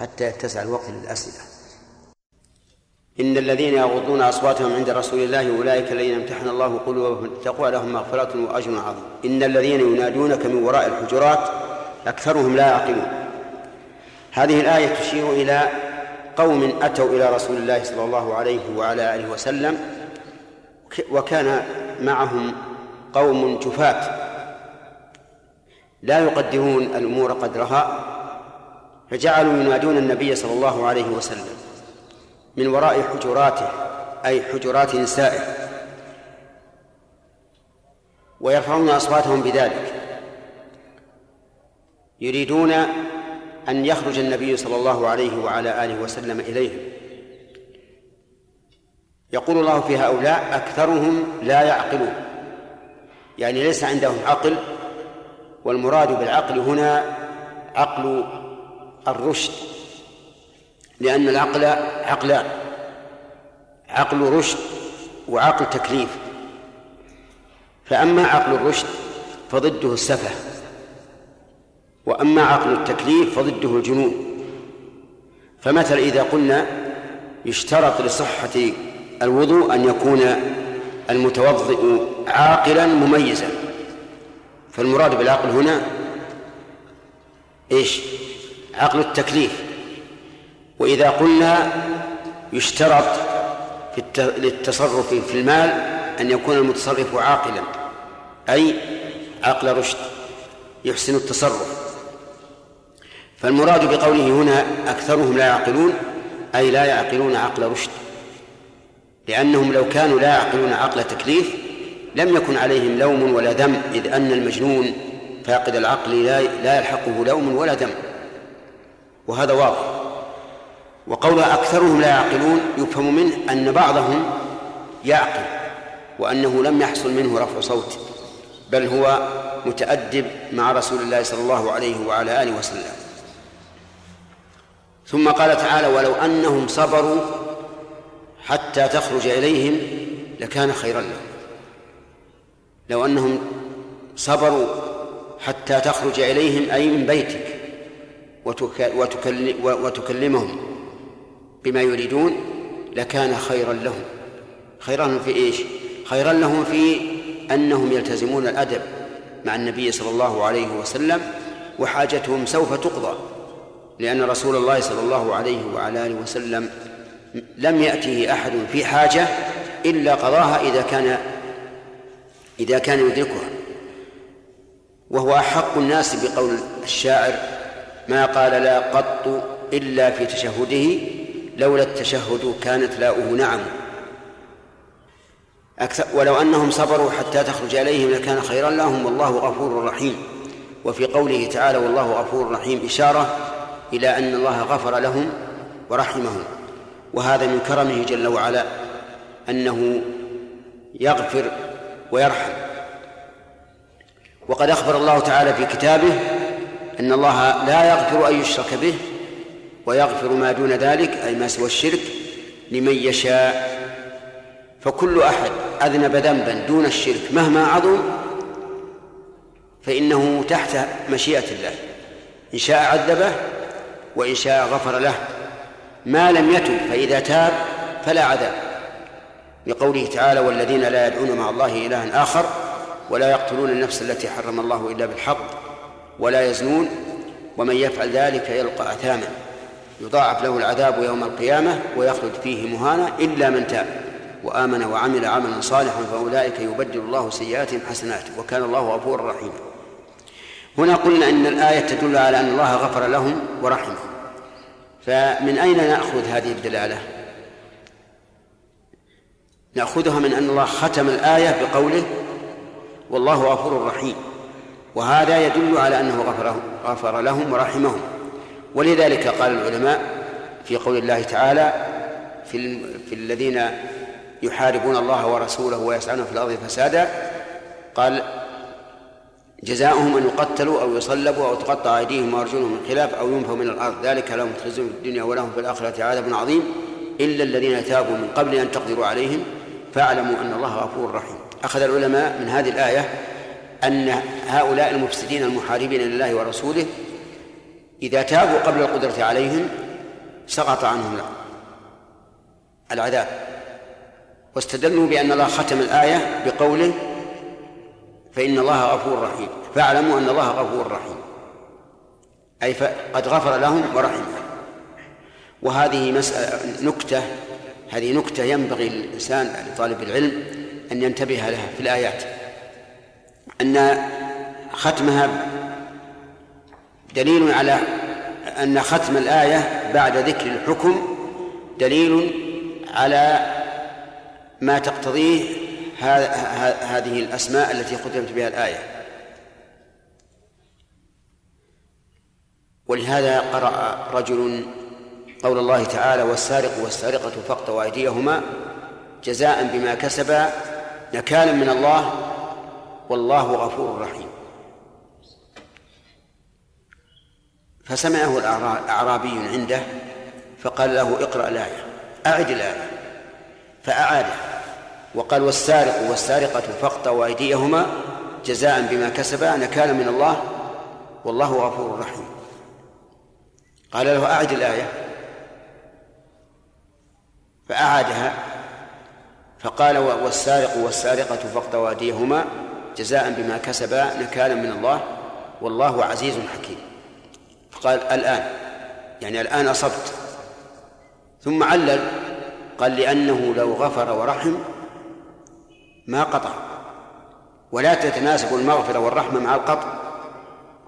حتى يتسع الوقت للأسئلة. إن الذين يغضون أصواتهم عند رسول الله أولئك الذين امتحن الله قلوبهم التقوى لهم مغفرة وأجر عظيم. إن الذين ينادونك من وراء الحجرات أكثرهم لا يعقلون. هذه الآية تشير إلى قوم أتوا إلى رسول الله صلى الله عليه وعلى آله وسلم وكان معهم قوم جفاة. لا يقدرون الأمور قدرها فجعلوا ينادون النبي صلى الله عليه وسلم من وراء حجراته أي حجرات نسائه ويرفعون أصواتهم بذلك. يريدون أن يخرج النبي صلى الله عليه وعلى آله وسلم إليهم. يقول الله في هؤلاء أكثرهم لا يعقلون. يعني ليس عندهم عقل والمراد بالعقل هنا عقل الرشد لأن العقل عقلان عقل رشد وعقل تكليف. فأما عقل الرشد فضده السفه وأما عقل التكليف فضده الجنون. فمثلا إذا قلنا يشترط لصحة الوضوء أن يكون المتوضئ عاقلا مميزا. فالمراد بالعقل هنا إيش؟ عقل التكليف. وإذا قلنا يشترط في للتصرف في المال أن يكون المتصرف عاقلا أي عقل رشد يحسن التصرف. فالمراد بقوله هنا أكثرهم لا يعقلون أي لا يعقلون عقل رشد لأنهم لو كانوا لا يعقلون عقل تكليف لم يكن عليهم لوم ولا ذم إذ أن المجنون فاقد العقل لا لا يلحقه لوم ولا ذم وهذا واضح. وقول أكثرهم لا يعقلون يفهم منه أن بعضهم يعقل وأنه لم يحصل منه رفع صوت بل هو متأدب مع رسول الله صلى الله عليه وعلى آله وسلم. ثم قال تعالى ولو أنهم صبروا حتى تخرج إليهم لكان خيرا لهم. لو أنهم صبروا حتى تخرج إليهم أي من بيتك وتكلمهم بما يريدون لكان خيرا لهم خيرا لهم في إيش؟ خيرا لهم في أنهم يلتزمون الأدب مع النبي صلى الله عليه وسلم وحاجتهم سوف تقضى لأن رسول الله صلى الله عليه وعلى آله وسلم لم يأته أحد في حاجة إلا قضاها إذا كان إذا كان يدركها. وهو أحق الناس بقول الشاعر ما قال لا قط إلا في تشهده لولا التشهد كانت لاؤه نعم. أكثر ولو أنهم صبروا حتى تخرج إليهم لكان خيرا لهم والله غفور رحيم. وفي قوله تعالى والله غفور رحيم إشارة إلى أن الله غفر لهم ورحمهم. وهذا من كرمه جل وعلا أنه يغفر ويرحم. وقد أخبر الله تعالى في كتابه أن الله لا يغفر أن يشرك به ويغفر ما دون ذلك أي ما سوى الشرك لمن يشاء. فكل أحد أذنب ذنبا دون الشرك مهما عظم فإنه تحت مشيئة الله. إن شاء عذبه وإن شاء غفر له. ما لم يتب فإذا تاب فلا عذاب. لقوله تعالى والذين لا يدعون مع الله إلها آخر ولا يقتلون النفس التي حرم الله إلا بالحق ولا يزنون ومن يفعل ذلك يلقى أثاما يضاعف له العذاب يوم القيامة ويخلد فيه مهانا إلا من تاب وآمن وعمل عملا صالحا فأولئك يبدل الله سيئاتهم حسنات وكان الله غفورا رحيما. هنا قلنا أن الآية تدل على أن الله غفر لهم ورحمهم. فمن أين نأخذ هذه الدلالة؟ نأخذها من أن الله ختم الآية بقوله والله غفور رحيم. وهذا يدل على أنه غفر, غفر لهم ورحمهم. ولذلك قال العلماء في قول الله تعالى في, في الذين يحاربون الله ورسوله ويسعون في الأرض فسادا قال جزاؤهم أن يقتلوا أو يصلبوا أو تقطع أيديهم وأرجلهم من خلاف أو ينفوا من الأرض. ذلك لهم خزي في الدنيا ولهم في الآخرة عذاب عظيم إلا الذين تابوا من قبل أن تقدروا عليهم. فاعلموا أن الله غفور رحيم. أخذ العلماء من هذه الآية أن هؤلاء المفسدين المحاربين لله ورسوله إذا تابوا قبل القدرة عليهم سقط عنهم العذاب. واستدلوا بأن الله ختم الآية بقوله فإن الله غفور رحيم. فاعلموا أن الله غفور رحيم. أي قد غفر لهم ورحمهم وهذه مسألة نكتة هذه نكتة ينبغي الإنسان لطالب العلم أن ينتبه لها في الآيات. أن ختمها دليل على أن ختم الآية بعد ذكر الحكم دليل على ما تقتضيه هذه الأسماء التي ختمت بها الآية. ولهذا قرأ رجل قول الله تعالى والسارق والسارقة فاقطعوا أيديهما جزاء بما كسبا نكالا من الله والله غفور رحيم. فسمعه الأعرابي عنده فقال له اقرأ الآية أعد الآية. فأعاده وقال والسارق والسارقة فاقطعوا أيديهما جزاء بما كسبا نكالا من الله والله غفور رحيم. قال له أعد الآية. فأعادها. فقال والسارق والسارقة فاقطعوا أيديهما جزاء بما كسبا نكالا من الله والله عزيز حكيم. فقال الآن يعني الآن أصبت. ثم علل قال لأنه لو غفر ورحم ما قطع. ولا تتناسب المغفرة والرحمة مع القطع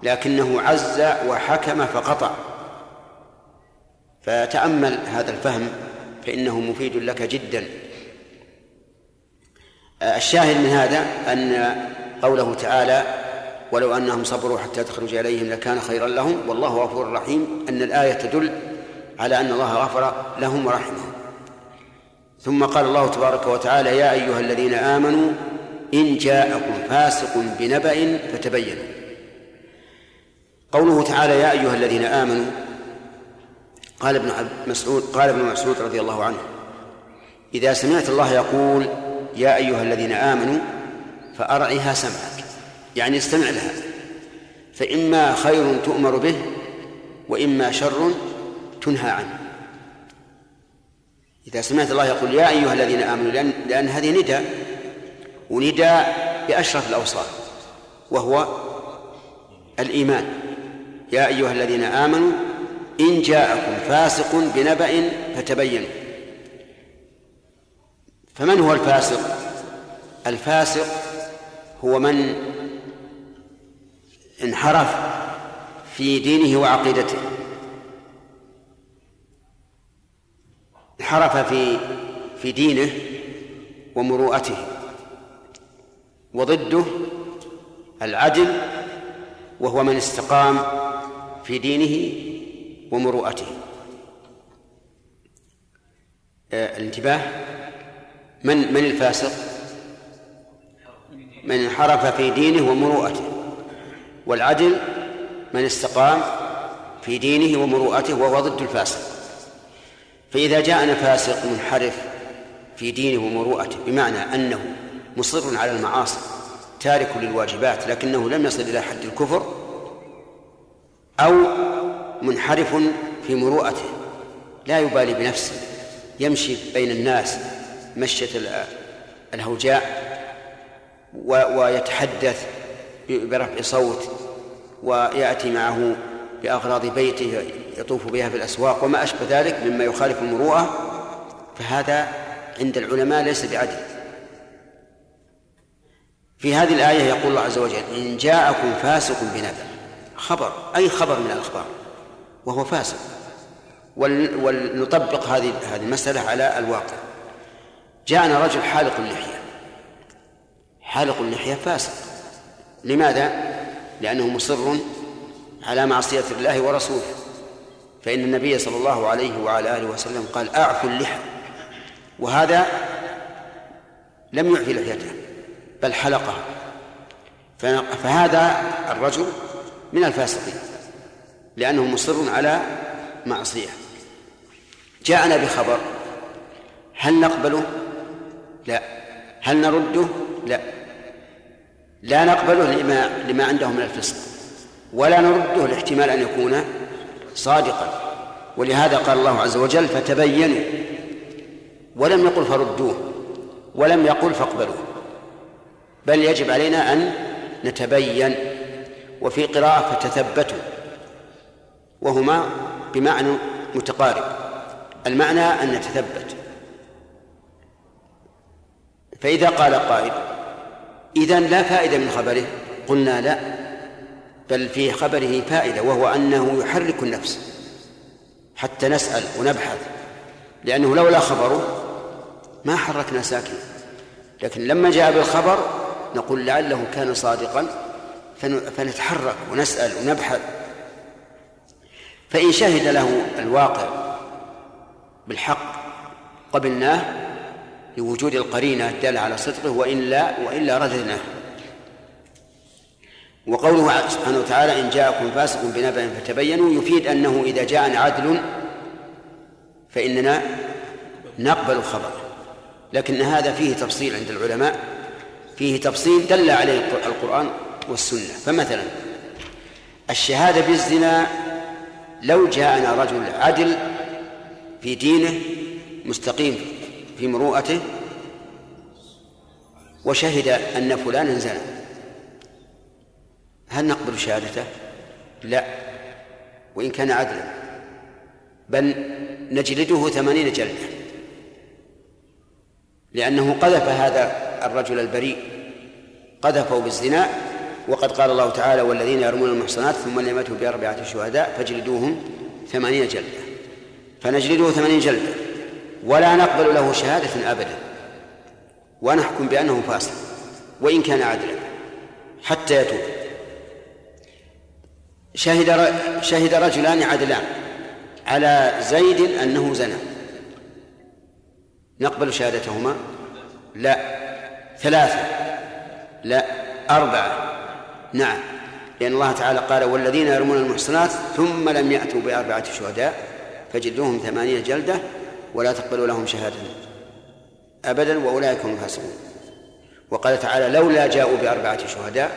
لكنه عز وحكم فقطع. فتأمل هذا الفهم فإنه مفيد لك جدا. الشاهد من هذا أن قوله تعالى ولو أنهم صبروا حتى تخرج إليهم لكان خيرا لهم والله غفور رحيم أن الآية تدل على أن الله غفر لهم ورحمهم. ثم قال الله تبارك وتعالى يا أيها الذين آمنوا إن جاءكم فاسق بنبأ فتبينوا قوله تعالى يا أيها الذين آمنوا قال ابن مسعود قال ابن مسعود رضي الله عنه إذا سمعت الله يقول يا أيها الذين آمنوا فأرعها سمعك يعني استمع لها فإما خير تؤمر به وإما شر تنهى عنه. إذا سمعت الله يقول يا أيها الذين آمنوا لأن, لأن هذه نداء ونداء بأشرف الأوصاف وهو الإيمان. يا أيها الذين آمنوا إن جاءكم فاسق بنبأ فتبينوا. فمن هو الفاسق؟ الفاسق هو من انحرف في دينه وعقيدته. انحرف في في دينه ومروءته. وضده العدل وهو من استقام في دينه ومروءته. آه، الانتباه. من من الفاسق؟ من انحرف في دينه ومروءته. والعدل من استقام في دينه ومروءته وهو ضد الفاسق. فإذا جاءنا فاسق منحرف في دينه ومروءته بمعنى أنه مصر على المعاصي تارك للواجبات لكنه لم يصل إلى حد الكفر أو منحرف في مروءته لا يبالي بنفسه يمشي بين الناس مشية الهوجاء ويتحدث برفع صوت ويأتي معه بأغراض بيته يطوف بها في الأسواق وما أشبه ذلك مما يخالف المروءة فهذا عند العلماء ليس بعدل. في هذه الآية يقول الله عز وجل إن جاءكم فاسق بنبأ خبر أي خبر من الأخبار؟ وهو فاسق. ولنطبق هذه هذه المسألة على الواقع. جاءنا رجل حالق اللحية. حالق اللحية فاسق. لماذا؟ لأنه مصر على معصية الله ورسوله. فإن النبي صلى الله عليه وعلى آله وسلم قال أعفوا اللحى. وهذا لم يعفي لحيته بل حلقها. فهذا الرجل من الفاسقين. لأنه مصر على معصية. جاءنا بخبر. هل نقبله؟ لا. هل نرده؟ لا. لا نقبله لما لما عنده من الفسق. ولا نرده لاحتمال أن يكون صادقا. ولهذا قال الله عز وجل فتبينوا. ولم يقل فردوه. ولم يقل فاقبلوه. بل يجب علينا أن نتبين. وفي قراءة فتثبتوا. وهما بمعنى متقارب. المعنى أن نتثبت. فإذا قال قائل إذا لا فائدة من خبره. قلنا لا بل في خبره فائدة وهو أنه يحرك النفس. حتى نسأل ونبحث. لأنه لولا خبره ما حركنا ساكنا لكن لما جاء بالخبر نقول لعله كان صادقا فنتحرك ونسأل ونبحث. فإن شهد له الواقع بالحق قبلناه لوجود القرينة الدالة على صدقه وإلا وإلا رددناه. وقوله سبحانه وتعالى إن جاءكم فاسق بنبأ فتبينوا يفيد أنه إذا جاءنا عدل فإننا نقبل الخبر. لكن هذا فيه تفصيل عند العلماء فيه تفصيل دل عليه القرآن والسنة. فمثلا الشهادة بالزنا لو جاءنا رجل عدل في دينه مستقيم في مروءته وشهد أن فلانا زنى هل نقبل شهادته؟ لا وإن كان عدلا بل نجلده ثمانين جلدة لأنه قذف هذا الرجل البريء قذفه بالزنا وقد قال الله تعالى والذين يرمون المحصنات ثم لم يأتوا بأربعة شهداء فاجلدوهم ثمانين جلدة. فنجلده ثمانين جلدة. ولا نقبل له شهادة أبدا. ونحكم بأنه فاسق. وإن كان عدلا. حتى يتوب. شهد شهد رجلان عدلان. على زيد أنه زنى. نقبل شهادتهما؟ لا. ثلاثة. لا. أربعة. نعم. لأن الله تعالى قال والذين يرمون المحصنات ثم لم يأتوا بأربعة شهداء فجلدوهم ثمانية جلدة ولا تقبلوا لهم شهادة أبدا وأولئك هم الفاسقون. وقال تعالى لولا جاءوا بأربعة شهداء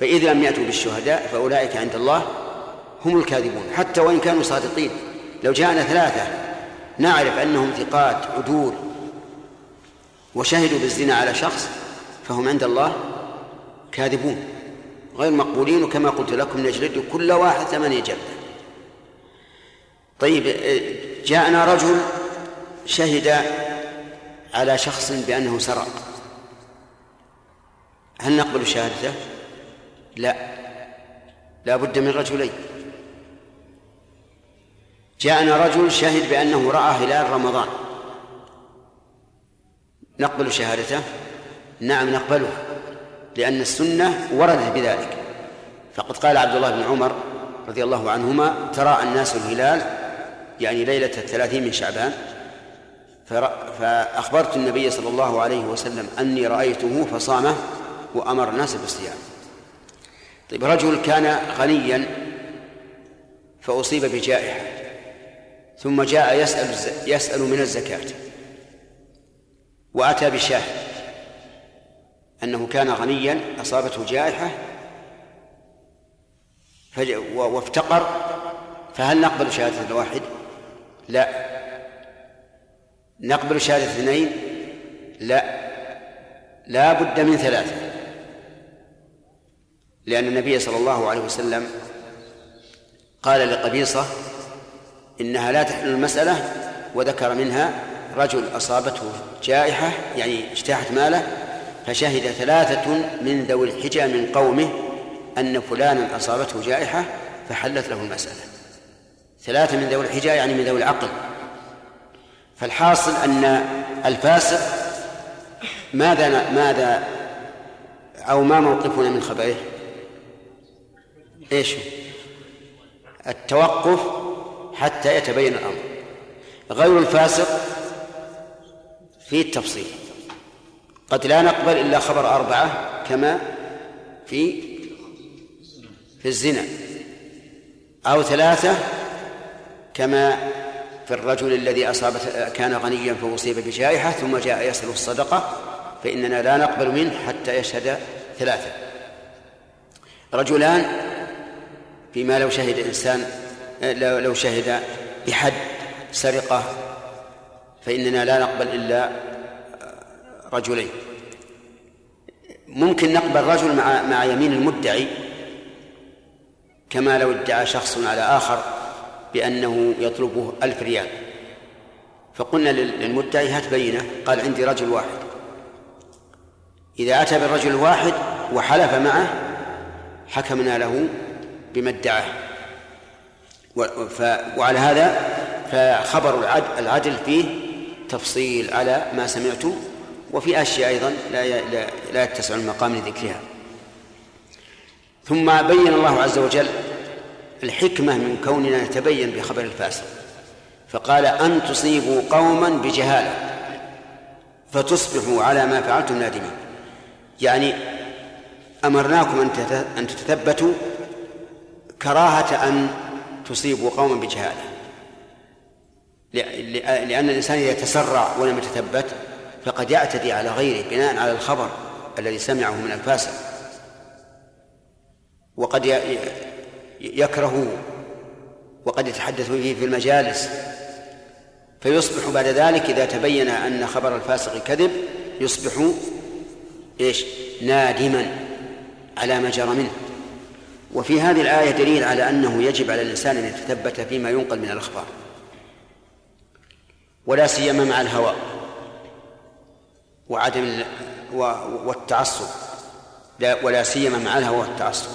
فإذا لم يأتوا بالشهداء فأولئك عند الله هم الكاذبون. حتى وإن كانوا صادقين لو جاءنا ثلاثة نعرف أنهم ثقات عدول وشهدوا بالزنا على شخص فهم عند الله كاذبون. غير مقبولين وكما قلت لكم نجلد كل واحد ثمانية جلدة. طيب جاءنا رجل شهد على شخص بأنه سرق. هل نقبل شهادته؟ لا. لا بد من رجلين. جاءنا رجل شهد بأنه رأى هلال رمضان. نقبل شهادته؟ نعم نقبلها. لأن السنة وردت بذلك. فقد قال عبد الله بن عمر رضي الله عنهما تراءى الناس الهلال يعني ليلة الثلاثين من شعبان فأخبرت النبي صلى الله عليه وسلم أني رأيته فصامه وأمر الناس بالصيام. طيب رجل كان غنيا فأصيب بجائحة ثم جاء يسأل يسأل من الزكاة وأتى بشاهد. أنه كان غنيا أصابته جائحة وافتقر فهل نقبل شهادة الواحد؟ لا نقبل شهادة اثنين؟ لا لا بد من ثلاثة لأن النبي صلى الله عليه وسلم قال لقبيصة إنها لا تحل المسألة وذكر منها رجل أصابته جائحة يعني اجتاحت ماله فشهد ثلاثة من ذوي الحجى من قومه أن فلانا أصابته جائحة فحلت له المسألة. ثلاثة من ذوي الحجى يعني من ذوي العقل. فالحاصل أن الفاسق ماذا ماذا أو ما موقفنا من خبره إيش؟ التوقف حتى يتبين الأمر. غير الفاسق في التفصيل. قد لا نقبل إلا خبر أربعة كما في في الزنا. أو ثلاثة كما في الرجل الذي أصابت كان غنيا فأصيب بجائحة ثم جاء يسأل الصدقة فإننا لا نقبل منه حتى يشهد ثلاثة. رجلان فيما لو شهد إنسان لو شهد بحد سرقة فإننا لا نقبل إلا رجلين. ممكن نقبل رجل مع مع يمين المدعي كما لو ادعى شخص على آخر بأنه يطلبه ألف ريال. فقلنا للمدعي هات بينة. قال عندي رجل واحد. إذا أتى بالرجل الواحد وحلف معه حكمنا له بما ادعاه. وعلى هذا فخبر العدل فيه تفصيل على ما سمعت وفي أشياء أيضا لا لا يتسع المقام لذكرها. ثم بين الله عز وجل الحكمة من كوننا نتبين بخبر الفاسق. فقال أن تصيبوا قوما بجهالة فتصبحوا على ما فعلتم نادمين. يعني أمرناكم أن تتثبتوا كراهة أن تصيبوا قوما بجهالة. لأن الإنسان إذا تسرع ولم يتثبت فقد يعتدي على غيره بناء على الخبر الذي سمعه من الفاسق. وقد يكره وقد يتحدث فيه في المجالس. فيصبح بعد ذلك إذا تبين أن خبر الفاسق كذب يصبح إيش؟ نادما على ما جرى منه. وفي هذه الآية دليل على أنه يجب على الإنسان أن يتثبت فيما ينقل من الأخبار. ولا سيما مع الهوى وعدم والتعصب. لا ولا سيما مع الهوى والتعصب.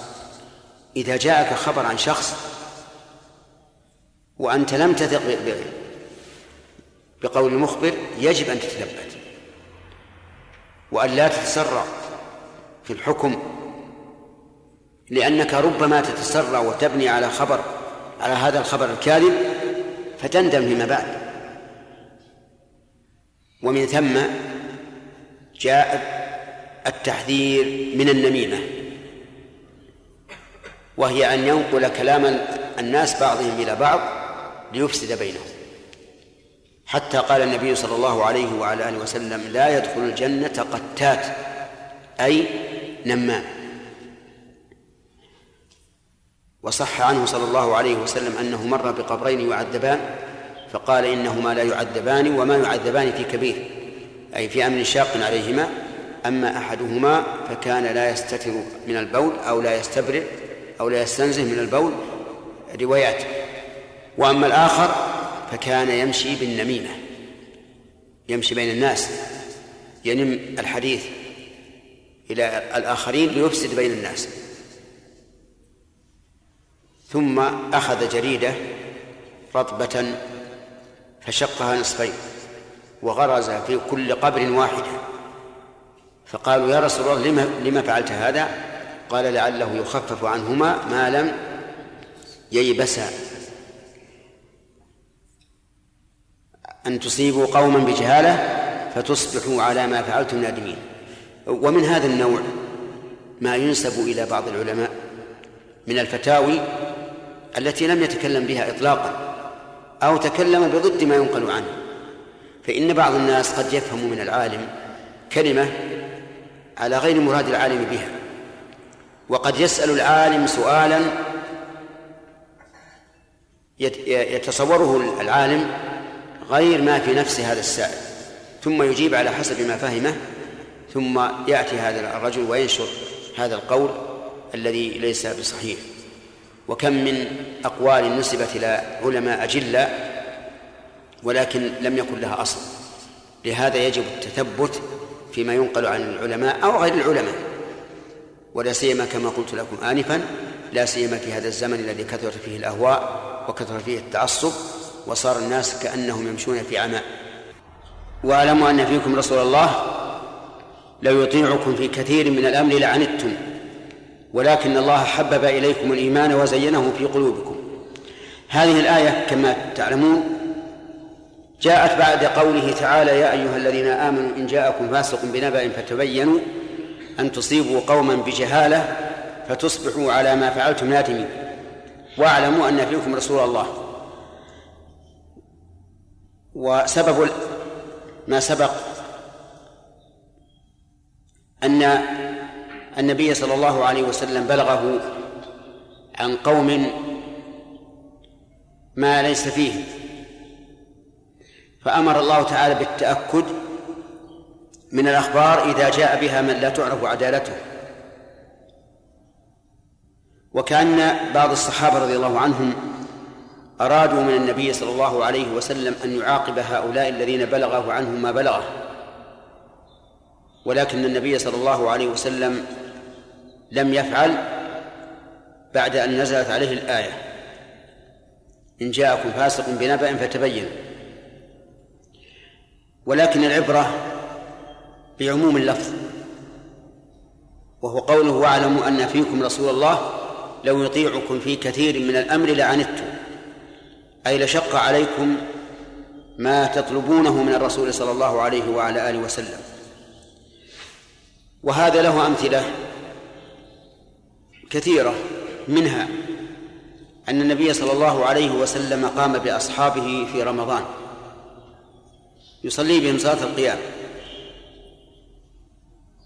إذا جاءك خبر عن شخص وأنت لم تثق بقول المخبر يجب أن تتثبت. وأن لا تتسرع في الحكم لأنك ربما تتسرع وتبني على خبر على هذا الخبر الكاذب فتندم فيما بعد. ومن ثم جاء التحذير من النميمة وهي أن ينقل كلام الناس بعضهم إلى بعض ليفسد بينهم. حتى قال النبي صلى الله عليه وعلى آله وسلم لا يدخل الجنة قتات أي نمام. وصح عنه صلى الله عليه وسلم أنه مر بقبرين يعذبان فقال إنهما لا يعذبان وما يعذبان في كبير. أي في أمن شاق عليهما أما أحدهما فكان لا يستتر من البول أو لا يستبرئ أو لا يستنزه من البول روايات. وأما الآخر فكان يمشي بالنميمة يمشي بين الناس ينم الحديث إلى الآخرين ليفسد بين الناس. ثم أخذ جريدة رطبة فشقها نصفين. وغرز في كل قبر واحدة فقالوا يا رسول الله لما, لما فعلت هذا؟ قال لعله يخفف عنهما ما لم ييبسا أن تصيبوا قوما بجهالة فتصبحوا على ما فعلتم نادمين. ومن هذا النوع ما ينسب إلى بعض العلماء من الفتاوي التي لم يتكلم بها إطلاقا أو تكلم بضد ما ينقل عنه. فإن بعض الناس قد يفهم من العالم كلمة على غير مراد العالم بها وقد يسأل العالم سؤالا يتصوره العالم غير ما في نفس هذا السائل ثم يجيب على حسب ما فهمه ثم يأتي هذا الرجل وينشر هذا القول الذي ليس بصحيح. وكم من أقوال نسبت إلى علماء أجلاء ولكن لم يكن لها أصل. لهذا يجب التثبت فيما ينقل عن العلماء أو غير العلماء. ولا سيما كما قلت لكم آنفا لا سيما في هذا الزمن الذي كثرت فيه الأهواء وكثر فيه التعصب وصار الناس كأنهم يمشون في عماء واعلموا أن فيكم رسول الله لو يطيعكم في كثير من الأمر لعنتم. ولكن الله حبب إليكم الإيمان وزينه في قلوبكم. هذه الآية كما تعلمون جاءت بعد قوله تعالى يا أيها الذين آمنوا إن جاءكم فاسق بنبأ فتبينوا أن تصيبوا قوما بجهالة فتصبحوا على ما فعلتم نادمين. واعلموا أن فيكم رسول الله. وسبب ما سبق أن النبي صلى الله عليه وسلم بلغه عن قوم ما ليس فيه. فأمر الله تعالى بالتأكد من الأخبار إذا جاء بها من لا تعرف عدالته. وكأن بعض الصحابة رضي الله عنهم أرادوا من النبي صلى الله عليه وسلم أن يعاقب هؤلاء الذين بلغه عنهم ما بلغه. ولكن النبي صلى الله عليه وسلم لم يفعل بعد أن نزلت عليه الآية. إن جاءكم فاسق بنبأ فتبين. ولكن العبرة بعموم اللفظ وهو قوله واعلموا أن فيكم رسول الله لو يطيعكم في كثير من الأمر لعنتم. أي لشق عليكم ما تطلبونه من الرسول صلى الله عليه وعلى آله وسلم. وهذا له أمثلة كثيرة منها أن النبي صلى الله عليه وسلم قام بأصحابه في رمضان. يصلي بهم صلاة القيام.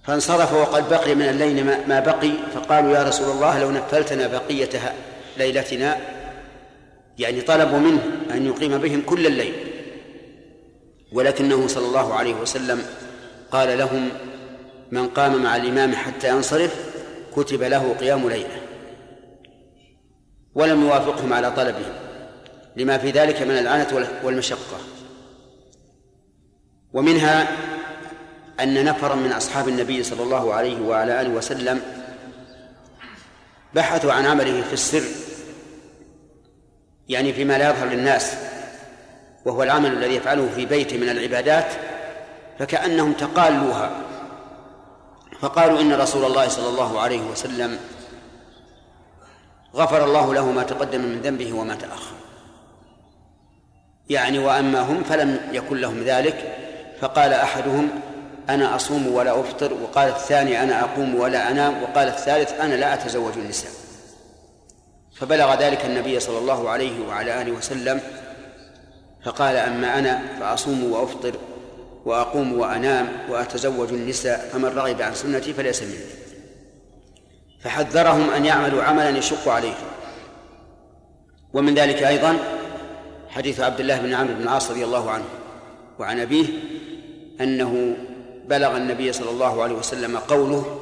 فانصرف وقد بقي من الليل ما بقي فقالوا يا رسول الله لو نفلتنا بقية ليلتنا يعني طلبوا منه أن يقيم بهم كل الليل. ولكنه صلى الله عليه وسلم قال لهم من قام مع الإمام حتى ينصرف كتب له قيام ليلة ولم يوافقهم على طلبهم لما في ذلك من العنة والمشقة. ومنها أن نفرا من أصحاب النبي صلى الله عليه وعلى آله وسلم بحثوا عن عمله في السر يعني فيما لا يظهر للناس وهو العمل الذي يفعله في بيته من العبادات فكأنهم تقالوها فقالوا إن رسول الله صلى الله عليه وسلم غفر الله له ما تقدم من ذنبه وما تأخر. يعني وأما هم فلم يكن لهم ذلك فقال أحدهم أنا أصوم ولا أفطر وقال الثاني أنا أقوم ولا أنام وقال الثالث أنا لا أتزوج النساء. فبلغ ذلك النبي صلى الله عليه وعلى آله وسلم فقال أما أنا فأصوم وأفطر وأقوم وأنام وأتزوج النساء فمن رغب عن سنتي فليس مني. فحذرهم أن يعملوا عملا يشق عليهم. ومن ذلك أيضا حديث عبد الله بن عمرو بن العاص رضي الله عنه وعن أبيه أنه بلغ النبي صلى الله عليه وسلم قوله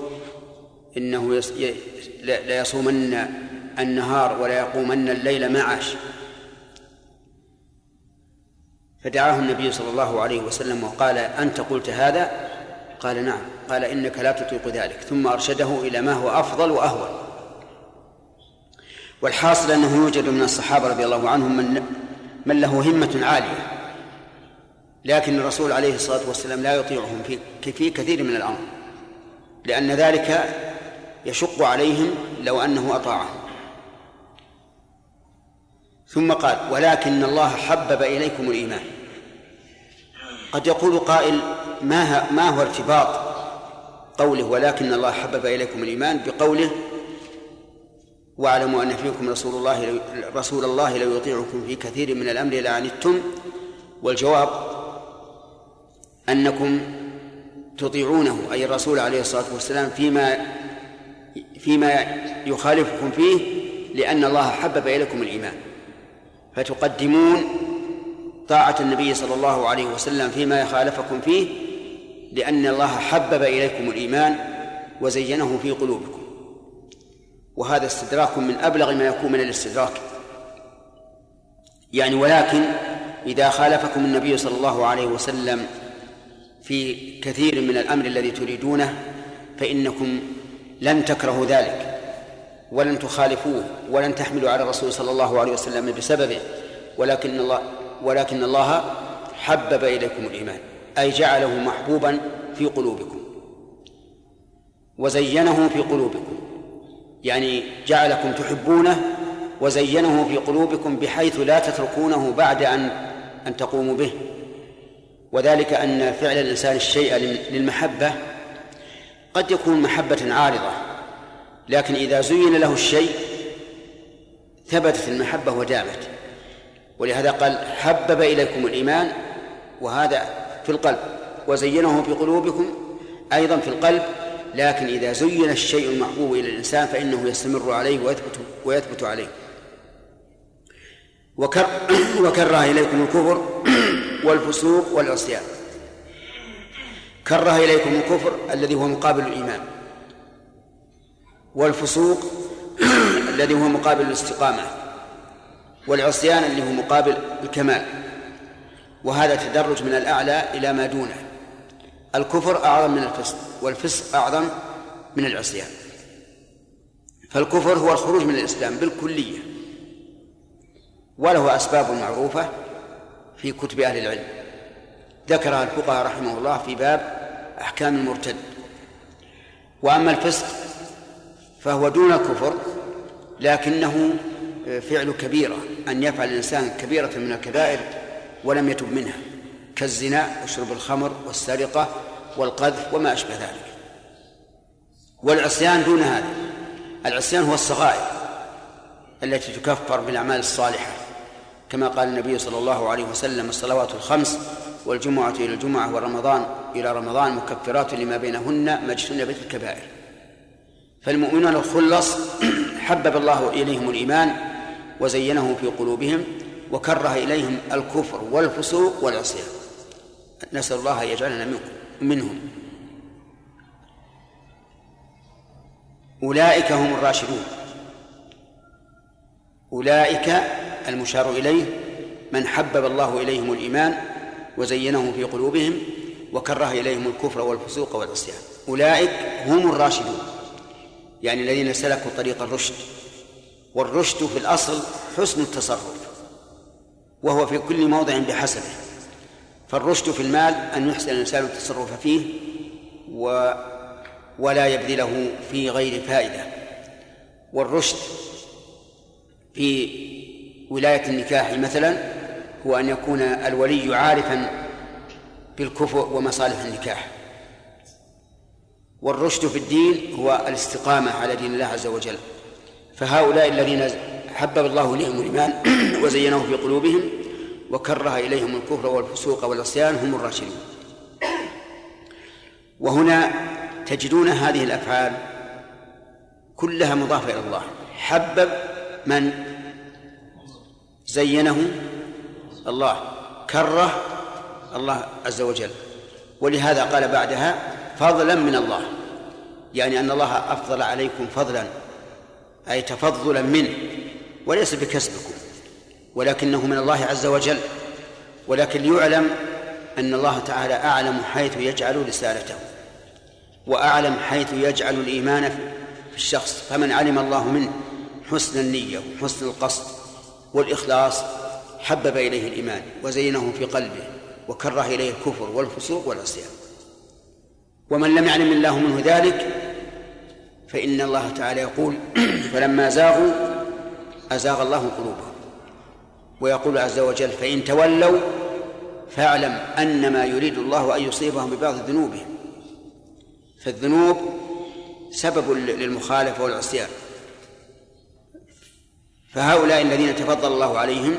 إنه ليصومن النهار ولا يقومن الليل ما عاش فدعاه النبي صلى الله عليه وسلم وقال أنت قلت هذا؟ قال نعم. قال إنك لا تطيق ذلك. ثم أرشده إلى ما هو أفضل وأهون. والحاصل أنه يوجد من الصحابة رضي الله عنهم من من له همة عالية. لكن الرسول عليه الصلاة والسلام لا يطيعهم في في كثير من الأمر لأن ذلك يشق عليهم لو أنه أطاعهم. ثم قال ولكن الله حبب إليكم الإيمان. قد يقول قائل ما ما هو ارتباط قوله ولكن الله حبب إليكم الإيمان بقوله واعلموا أن فيكم رسول الله رسول الله لو يطيعكم في كثير من الأمر لعنتم والجواب أنكم تطيعونه أي الرسول عليه الصلاة والسلام فيما فيما يخالفكم فيه لأن الله حبب إليكم الإيمان. فتقدمون طاعة النبي صلى الله عليه وسلم فيما يخالفكم فيه لأن الله حبب إليكم الإيمان وزينه في قلوبكم. وهذا استدراك من أبلغ ما يكون من الاستدراك. يعني ولكن إذا خالفكم النبي صلى الله عليه وسلم في كثير من الأمر الذي تريدونه فإنكم لن تكرهوا ذلك ولن تخالفوه ولن تحملوا على الرسول صلى الله عليه وسلم بسببه ولكن الله ولكن الله حبب إليكم الإيمان أي جعله محبوبا في قلوبكم وزينه في قلوبكم يعني جعلكم تحبونه وزينه في قلوبكم بحيث لا تتركونه بعد أن أن تقوموا به. وذلك أن فعل الإنسان الشيء للمحبة قد يكون محبة عارضة لكن إذا زين له الشيء ثبتت المحبة ودامت ولهذا قال حبب إليكم الإيمان وهذا في القلب. وزينه في قلوبكم أيضا في القلب لكن إذا زين الشيء المحبوب إلى الإنسان فإنه يستمر عليه ويثبت ويثبت عليه. وكر وكره إليكم الكفر والفسوق والعصيان. كره إليكم الكفر الذي هو مقابل الإيمان. والفسوق الذي هو مقابل الاستقامة. والعصيان اللي هو مقابل الكمال. وهذا تدرج من الأعلى إلى ما دونه. الكفر أعظم من الفسق والفسق أعظم من العصيان. فالكفر هو الخروج من الإسلام بالكلية. وله أسباب معروفة في كتب أهل العلم. ذكرها الفقهاء رحمه الله في باب أحكام المرتد. وأما الفسق فهو دون الكفر لكنه فعل كبيرة أن يفعل الإنسان كبيرة من الكبائر ولم يتب منها كالزنا وشرب الخمر والسرقة والقذف وما أشبه ذلك. والعصيان دون هذا العصيان هو الصغائر التي تكفر بالأعمال الصالحة. كما قال النبي صلى الله عليه وسلم الصلوات الخمس والجمعة إلى الجمعة ورمضان إلى رمضان مكفرات لما بينهن ما اجتنبت الكبائر. فالمؤمنون الخلص حبب الله إليهم الإيمان وزينه في قلوبهم وكره إليهم الكفر والفسوق والعصيان. نسأل الله أن يجعلنا منكم منهم. أولئك هم الراشدون. أولئك المشار إليه من حبب الله إليهم الإيمان وزينه في قلوبهم وكره إليهم الكفر والفسوق والعصيان. أولئك هم الراشدون يعني الذين سلكوا طريق الرشد والرشد في الأصل حسن التصرف وهو في كل موضع بحسبه. فالرشد في المال أن يحسن الإنسان التصرف فيه و ولا يبذله في غير فائدة والرشد في ولاية النكاح مثلا هو أن يكون الولي عارفا بالكفؤ ومصالح النكاح. والرشد في الدين هو الاستقامة على دين الله عز وجل. فهؤلاء الذين حبب الله إليهم الإيمان وزينه في قلوبهم وكره إليهم الكفر والفسوق والعصيان هم الراشدون. وهنا تجدون هذه الأفعال كلها مضافة إلى الله. حبب من زينه الله كره الله عز وجل. ولهذا قال بعدها فضلا من الله. يعني أن الله أفضل عليكم فضلا أي تفضلا منه وليس بكسبكم. ولكنه من الله عز وجل. ولكن ليعلم أن الله تعالى أعلم حيث يجعل رسالته وأعلم حيث يجعل الإيمان في الشخص. فمن علم الله منه حسن النية وحسن القصد والإخلاص حبب إليه الإيمان وزينه في قلبه وكره إليه الكفر والفسوق والعصيان. ومن لم يعلم الله منه ذلك فإن الله تعالى يقول فلما زاغوا أزاغ الله قلوبهم. ويقول عز وجل فإن تولوا فاعلم أنما يريد الله أن يصيبهم ببعض ذنوبهم. فالذنوب سبب للمخالفة والعصيان. فهؤلاء الذين تفضل الله عليهم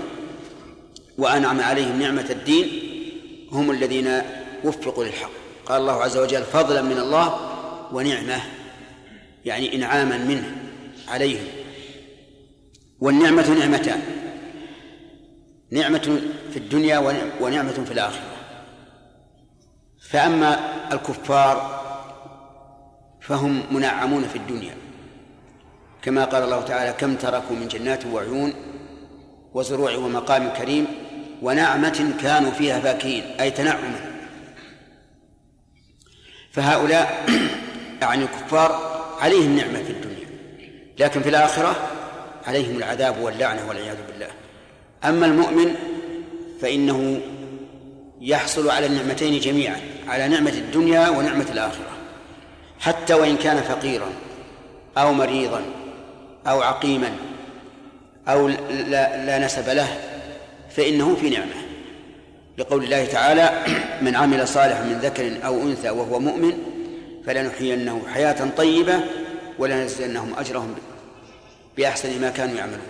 وأنعم عليهم نعمة الدين هم الذين وفقوا للحق. قال الله عز وجل فضلا من الله ونعمة يعني إنعاما منه عليهم. والنعمة نعمتان نعمة في الدنيا ونعمة في الآخرة. فأما الكفار فهم منعمون في الدنيا. كما قال الله تعالى كم تركوا من جنات وعيون وزروع ومقام كريم ونعمة كانوا فيها فاكهين أي تنعما فهؤلاء يعني الكفار عليهم نعمة في الدنيا لكن في الآخرة عليهم العذاب واللعنة والعياذ بالله. أما المؤمن فإنه يحصل على النعمتين جميعا على نعمة الدنيا ونعمة الآخرة حتى وإن كان فقيرا أو مريضا أو عقيما أو لا, لا نسب له فإنه في نعمة. لقول الله تعالى من عمل صالحا من ذكر أو أنثى وهو مؤمن فلنحيينه حياة طيبة ولنجزينهم أجرهم بأحسن ما كانوا يعملون.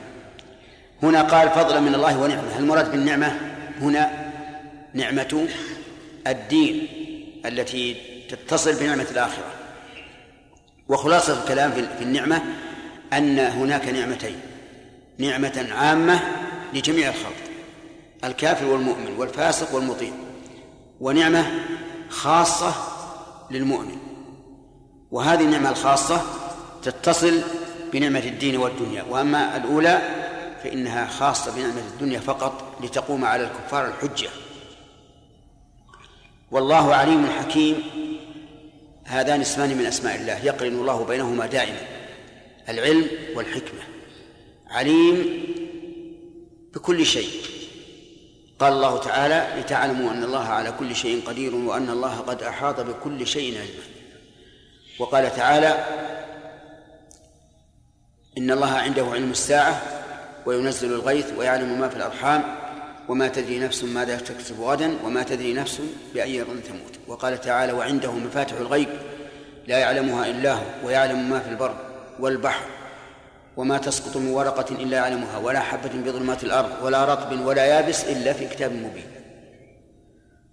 هنا قال فضلا من الله ونعمة. المراد بالنعمة؟ هنا نعمة الدين التي تتصل بنعمة الآخرة. وخلاصة الكلام في النعمة أن هناك نعمتين. نعمة عامة لجميع الخلق الكافر والمؤمن والفاسق والمطيع ونعمة خاصة للمؤمن. وهذه النعمة الخاصة تتصل بنعمة الدين والدنيا. وأما الأولى فإنها خاصة بنعمة الدنيا فقط لتقوم على الكفار الحجة. والله عليم حكيم. هذان اسمان من أسماء الله يقرن الله بينهما دائما. العلم والحكمة. عليم بكل شيء. قال الله تعالى لتعلموا أن الله على كل شيء قدير وأن الله قد أحاط بكل شيء علما. وقال تعالى إن الله عنده علم الساعة وينزل الغيث ويعلم ما في الأرحام وما تدري نفس ماذا تكسب غدا وما تدري نفس بأي أرض تموت. وقال تعالى وعنده مفاتح الغيب لا يعلمها إلا هو ويعلم ما في البر والبحر وما تسقط من ورقة إلا يعلمها ولا حبة بظلمات الأرض ولا رطب ولا يابس إلا في كتاب مبين.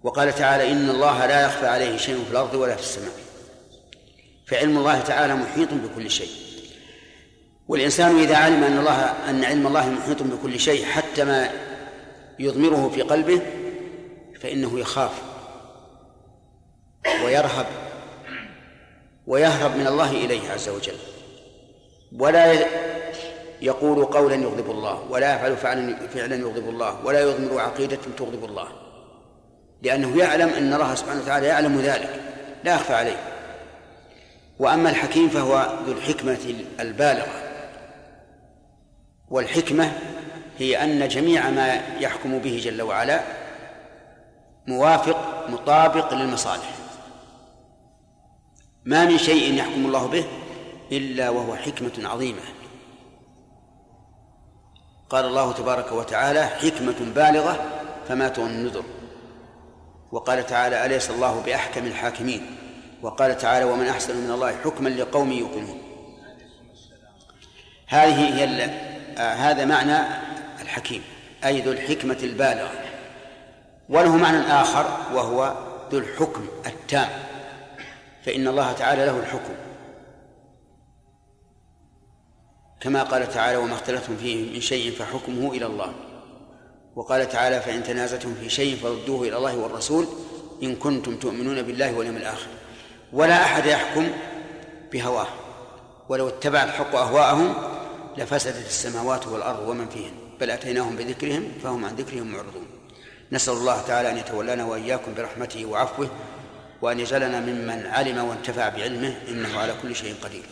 وقال تعالى إن الله لا يخفى عليه شيء في الأرض ولا في السماء. فعلم الله تعالى محيط بكل شيء. والإنسان إذا علم أن الله أن علم الله محيط بكل شيء حتى ما يضمره في قلبه فإنه يخاف ويرهب ويهرب من الله إليه عز وجل. ولا يقول قولا يغضب الله ولا يفعل فعلا فعلا يغضب الله ولا يضمر عقيدة تغضب الله. لأنه يعلم أن الله سبحانه وتعالى يعلم ذلك لا يخفى عليه. وأما الحكيم فهو ذو الحكمة البالغة. والحكمة هي أن جميع ما يحكم به جل وعلا موافق مطابق للمصالح. ما من شيء يحكم الله به إلا وهو حكمة عظيمة. قال الله تبارك وتعالى حكمة بالغة فما تغني النذر. وقال تعالى أليس الله بأحكم الحاكمين؟ وقال تعالى ومن أحسن من الله حكما لقوم يوقنون هذه هي آه هذا معنى الحكيم أي ذو الحكمة البالغة. وله معنى آخر وهو ذو الحكم التام. فإن الله تعالى له الحكم. كما قال تعالى وما اختلفتم فيه من شيء فحكمه إلى الله. وقال تعالى فإن تنازعتم في شيء فردوه إلى الله والرسول إن كنتم تؤمنون بالله واليوم الآخر. ولا أحد يحكم بهواه. ولو اتبع الحق أهواءهم لفسدت السماوات والأرض ومن فيهن. بل أتيناهم بذكرهم فهم عن ذكرهم معرضون. نسأل الله تعالى أن يتولانا وإياكم برحمته وعفوه وأن يجعلنا ممن علم وانتفع بعلمه إنه على كل شيء قدير.